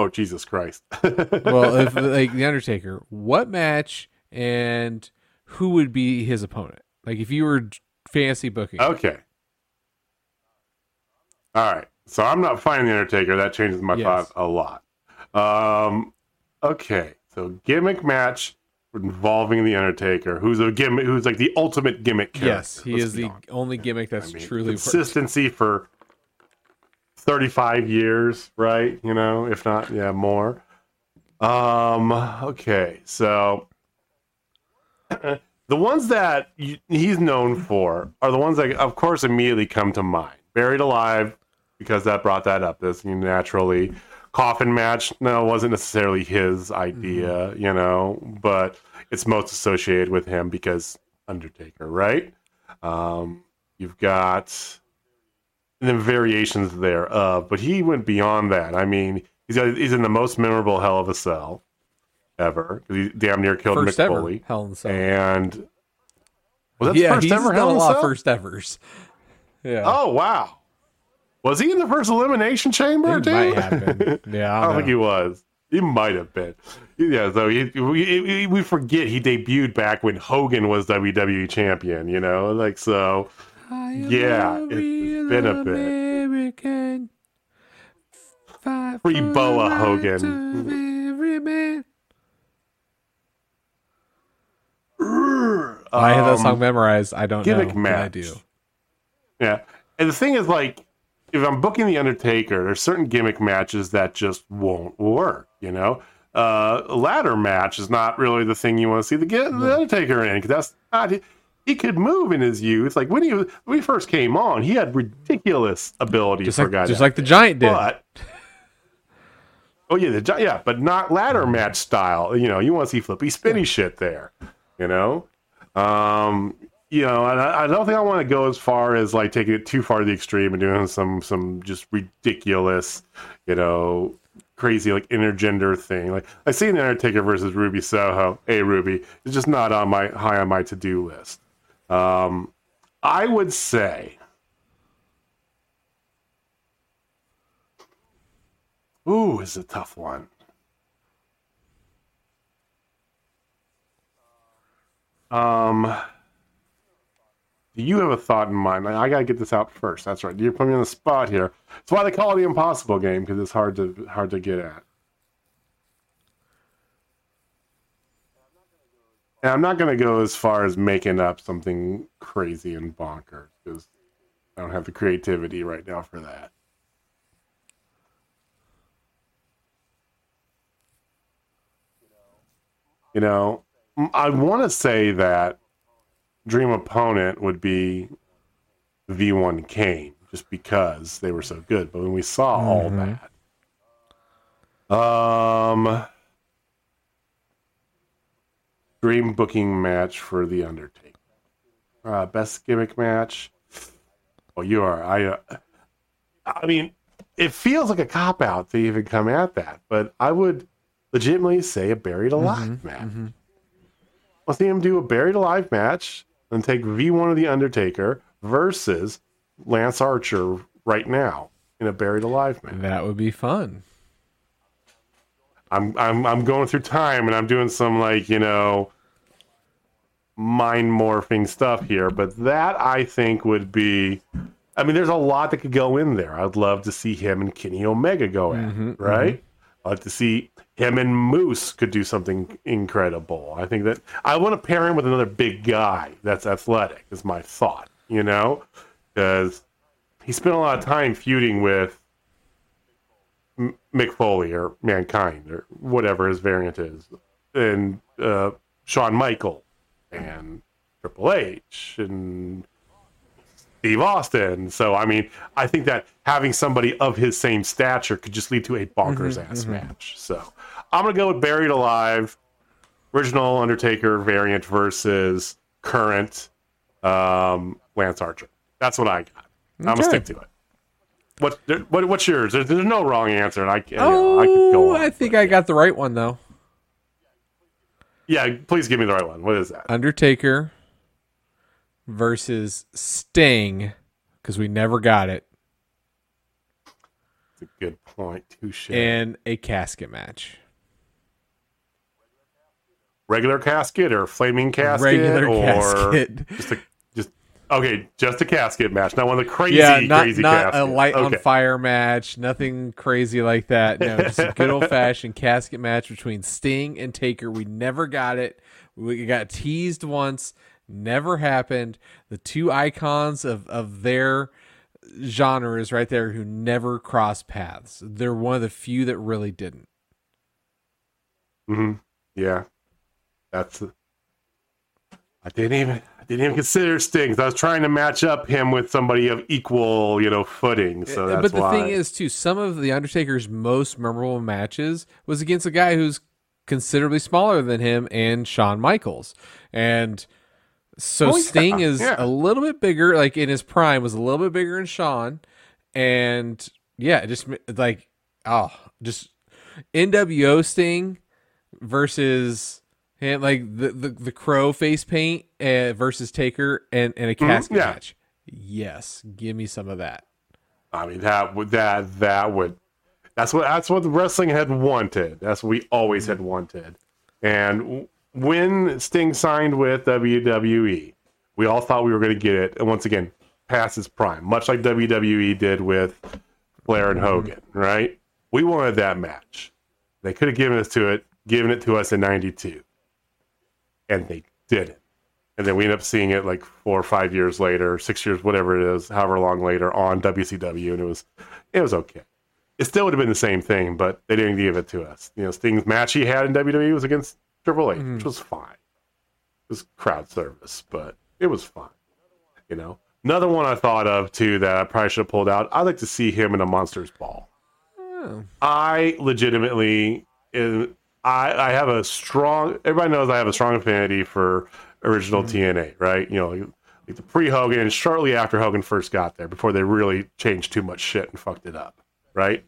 Oh Jesus Christ. well, if like the Undertaker, what match and who would be his opponent? Like if you were fancy booking, okay. All right. So I'm not fighting the Undertaker. That changes my Yes. thought a lot. Um, okay. So gimmick match involving the Undertaker, who's a gimmick, who's like the ultimate gimmick character. yes, he let's is the honest. only gimmick that's I mean, truly worked. consistency for 35 years, right? You know, if not, yeah, more. Um, okay, so the ones that you, he's known for are the ones that, of course, immediately come to mind. Buried Alive, because that brought that up. This naturally. Coffin match, no, it wasn't necessarily his idea, you know, but it's most associated with him because Undertaker, right? Um, you've got the variations thereof, but he went beyond that. I mean, he's he's in the most memorable Hell of a Cell ever he damn near killed first Mick Foley. Hell in Cell. and was that yeah, the first he's ever Hell in a lot Cell? first evers. Yeah, Oh wow, was he in the first Elimination Chamber? he too? might have been. Yeah, I don't think he was. He might have been. Yeah, so he, we, we forget he debuted back when Hogan was WWE champion. You know, like so. Yeah, it's been a bit. American. Fight Free Boa the rights Hogan. of every. I have that Um, song memorized. I don't know. gimmick but I do. Yeah. And the thing is, like, if I'm booking The Undertaker, there's certain gimmick matches that just won't work, you know? Uh, a ladder match is not really the thing you want to see the, the Undertaker in, because that's not. He, he could move in his youth. Like, when he, when he first came on, he had ridiculous ability Just for like, guy just like the giant did. but oh yeah, the yeah, but not ladder match style. You know, you want to see flippy spinny shit there. You know, um, you know, I, I don't think I want to go as far as like taking it too far to the extreme and doing some some just ridiculous, you know, crazy like intergender thing. Like I seen the Undertaker versus Ruby Soho. Hey Ruby, it's just not on my high on my to do list. Um, I would say Ooh, is a tough one. Um, you have a thought in mind? I, I gotta get this out first. That's right. You're putting me on the spot here. That's why they call it the impossible game because it's hard to hard to get at. And I'm not gonna go as far as making up something crazy and bonkers because I don't have the creativity right now for that. You know, I want to say that dream opponent would be V1 Kane just because they were so good. But when we saw all that, um, dream booking match for the Undertaker, uh, best gimmick match. Oh, you are. I. Uh, I mean, it feels like a cop out to even come at that, but I would legitimately say a buried alive match. Let's see him do a buried alive match and take V1 of the Undertaker versus Lance Archer right now in a buried alive match. That would be fun. I'm I'm I'm going through time and I'm doing some like you know mind morphing stuff here, but that I think would be. I mean, there's a lot that could go in there. I'd love to see him and Kenny Omega go at it, mm-hmm, right? Mm-hmm. I'd like to see him and Moose could do something incredible. I think that I want to pair him with another big guy that's athletic. Is my thought, you know, because he spent a lot of time feuding with M- Mick Foley or Mankind or whatever his variant is, and uh, Shawn Michael and Triple H and Steve Austin. So I mean, I think that having somebody of his same stature could just lead to a bonkers ass match. So I'm gonna go with Buried Alive, original Undertaker variant versus current um, Lance Archer. That's what I got. I'm gonna stick to it. What, what what's yours? There's, there's no wrong answer, and I can. you know, I could go Oh, on, I think I got the right one though. Yeah, please give me the right one. What is that? Undertaker versus Sting because we never got it, That's a good point. Touche. and a casket match. regular casket or flaming casket Regular or casket. just a just okay, just a casket match, not one of the crazy, yeah, not crazy not a caskets. light on fire match, nothing crazy like that. No, just a good old fashioned casket match between Sting and Taker. We never got it. We got teased once, never happened. The two icons of of their genres right there who never crossed paths. They're one of the few that really didn't. hmm Yeah, that's. I didn't even I didn't even consider Sting. 'cause I was trying to match up him with somebody of equal, you know, footing. So that's but the why. thing is, too, some of the Undertaker's most memorable matches was against a guy who's considerably smaller than him and Shawn Michaels, and so Sting is yeah. a little bit bigger, like in his prime, was a little bit bigger than Shawn, and yeah, just like oh, just NWO Sting versus him, like the the, the crow face paint uh, versus Taker and and a casket Mm-hmm. yeah. match. Yes, give me some of that. I mean that would that that would that's what that's what the wrestling had wanted. That's what we always had wanted. And when Sting signed with WWE, we all thought we were going to get it. And once again, past its prime, much like WWE did with Flair and mm-hmm. Hogan, right? We wanted that match. They could have given us to it, given it to us in '92, and they didn't. And then we end up seeing it like four or five years later, six years, whatever it is, however long later on WCW, and it was, it was okay. It still would have been the same thing, but they didn't give it to us. You know, Sting's match he had in WWE was against Triple H, which mm-hmm. was fine. It was crowd service, but it was fine. You know, another one I thought of too that I probably should have pulled out. I'd like to see him in a Monsters Ball. Oh. I legitimately, I I have a strong. Everybody knows I have a strong affinity for original mm-hmm. TNA, right? You know, like the pre Hogan and shortly after Hogan first got there, before they really changed too much shit and fucked it up, right?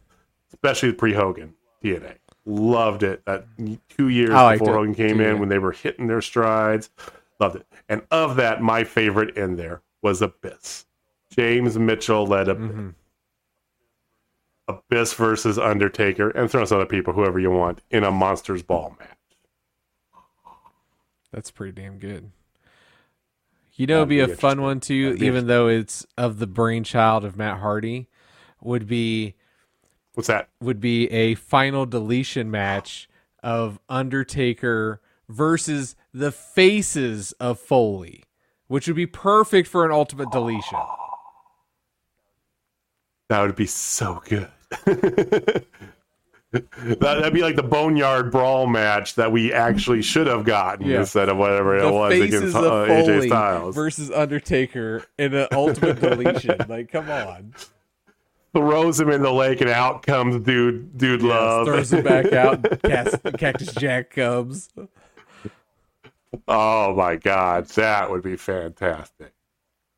Especially the pre Hogan TNA. Loved it. That two years before it, Hogan came in when they were hitting their strides. Loved it. And of that, my favorite in there was Abyss. James Mitchell led Abyss. Mhm. Abyss versus Undertaker, and throw some other people, whoever you want, in a Monsters Ball match. That's pretty damn good. You know, it'd be be a fun one too, That'd even though it's of the brainchild of Matt Hardy. Would be What's that? would be a final deletion match of Undertaker versus the faces of Foley, which would be perfect for an ultimate deletion. That would be so good. that, that'd be like the Boneyard Brawl match that we actually should have gotten Yeah. instead of whatever it The was faces against of uh, AJ Styles. versus Undertaker in an ultimate deletion. Like, come on. Throws him in the lake and out comes dude, dude love. Throws him back out. Cactus, Jack comes. Oh my god, that would be fantastic.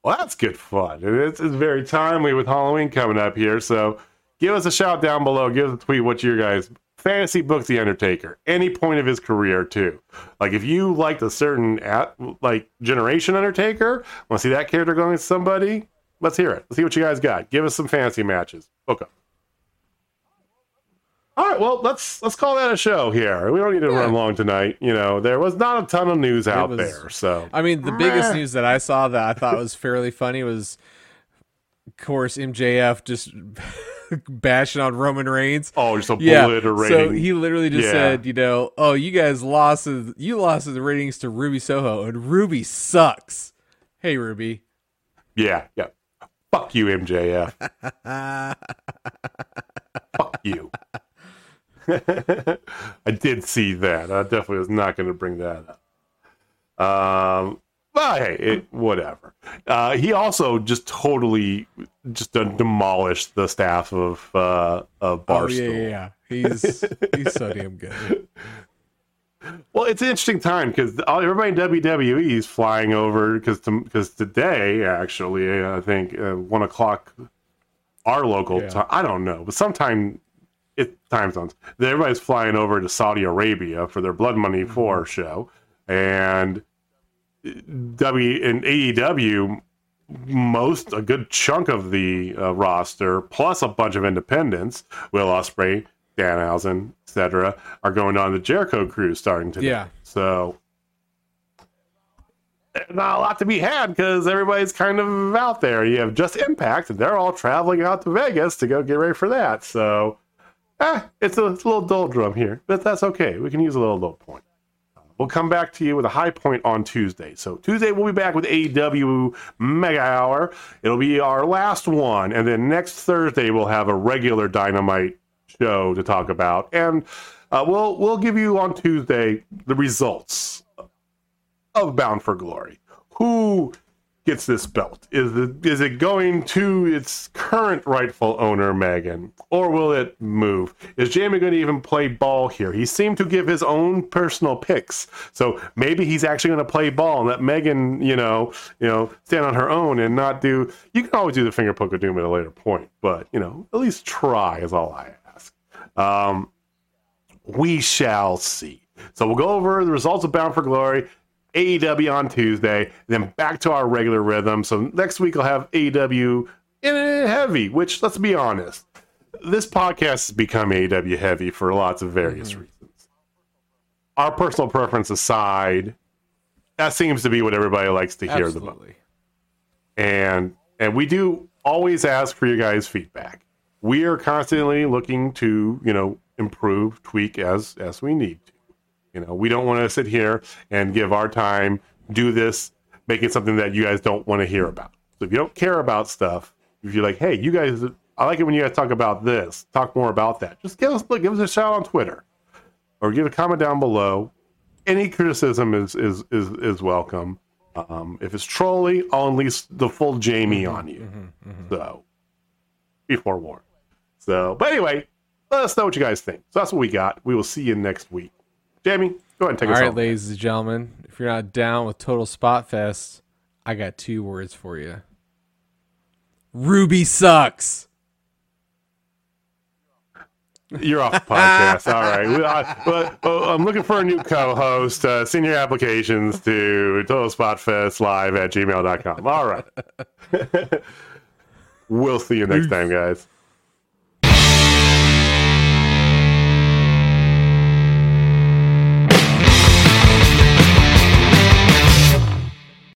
Well, that's good fun. And It's, it's very timely with Halloween coming up here. So give us a shout down below. Give us a tweet what your guys fantasy book The Undertaker. Any point of his career too. Like if you liked a certain at, like generation Undertaker, want to see that character going with somebody? Let's hear it. Let's see what you guys got. Give us some fancy matches. Okay. All right, well let's let's call that a show here. We don't need to Yeah. run long tonight. You know, there was not a ton of news out was- there, so I mean, the biggest news that I saw that I thought was fairly funny was, of course, MJF just bashing on Roman Reigns. oh, just Yeah, obliterating. so he literally just Yeah. said, you know, oh, you guys lost, you lost the ratings to Ruby Soho, and Ruby sucks. Hey, Ruby. yeah, yeah. Fuck you, MJF. Fuck you. I did see that. I definitely was not going to bring that up. Um, but hey, it, whatever. Uh, he also just totally just demolished the staff of uh, of Oh Barstool. yeah, yeah, yeah. He's he's so damn good. Well, it's an interesting time because everybody in WWE is flying over because because today actually I think uh, one o'clock our local Yeah. time I don't know but sometime it time zones everybody's flying over to Saudi Arabia for their Blood Money Mm-hmm. Four show and W and AEW most a good chunk of the uh, roster plus a bunch of independents Will Ospreay Danhausen etc are going on the Jericho cruise starting today Yeah. so not a lot to be had because everybody's kind of out there. You have just Impact, and they're all traveling out to Vegas to go get ready for that. So, eh, it's a, it's a little doldrum here, but that's okay. We can use a little low point. We'll come back to you with a high point on Tuesday. So Tuesday we'll be back with AEW Mega Hour. It'll be our last one, and then next Thursday we'll have a regular Dynamite show to talk about, and uh, we'll we'll give you on Tuesday the results of Bound for Glory. Who gets this belt? Is it, is it going to its current rightful owner, Megan, or will it move? Is Jamie going to even play ball here? He seemed to give his own personal picks, so maybe he's actually going to play ball and let Megan, you know, you know, stand on her own and not do. You can always do the finger poke of doom at a later point, but you know, at least try is all I. Um, we shall see. So we'll go over the results of Bound for Glory, AEW on Tuesday, then back to our regular rhythm. So next week I'll have AEW in heavy, which let's be honest, this podcast has become AEW heavy for lots of various reasons. Our personal preference aside, that seems to be what everybody likes to hear the most and and we do always ask for your guys feedback we are constantly looking to you know improve tweak as as we need to. You know we don't want to sit here and give our time do this make it something that you guys don't want to hear about. So if you don't care about stuff if you're like hey you guys i like it when you guys talk about this talk more about that just give us look give us a shout on twitter or give a comment down below. Any criticism is is is, is welcome. Um, if it's trolly, I'll unleash the full Jamie on you. So, be forewarned. So, but anyway, let us know what you guys think. So that's what we got. We will see you next week. Jamie, go ahead and take All us right, home. ladies and gentlemen, if you're not down with Total Spot Fest, I got two words for you. Ruby sucks. You're off the podcast. All right. We- I, but, uh, I'm looking for a new co-host. Uh, send your applications to totalspotfestlive at gmail.com. All right. we'll see you next time, guys.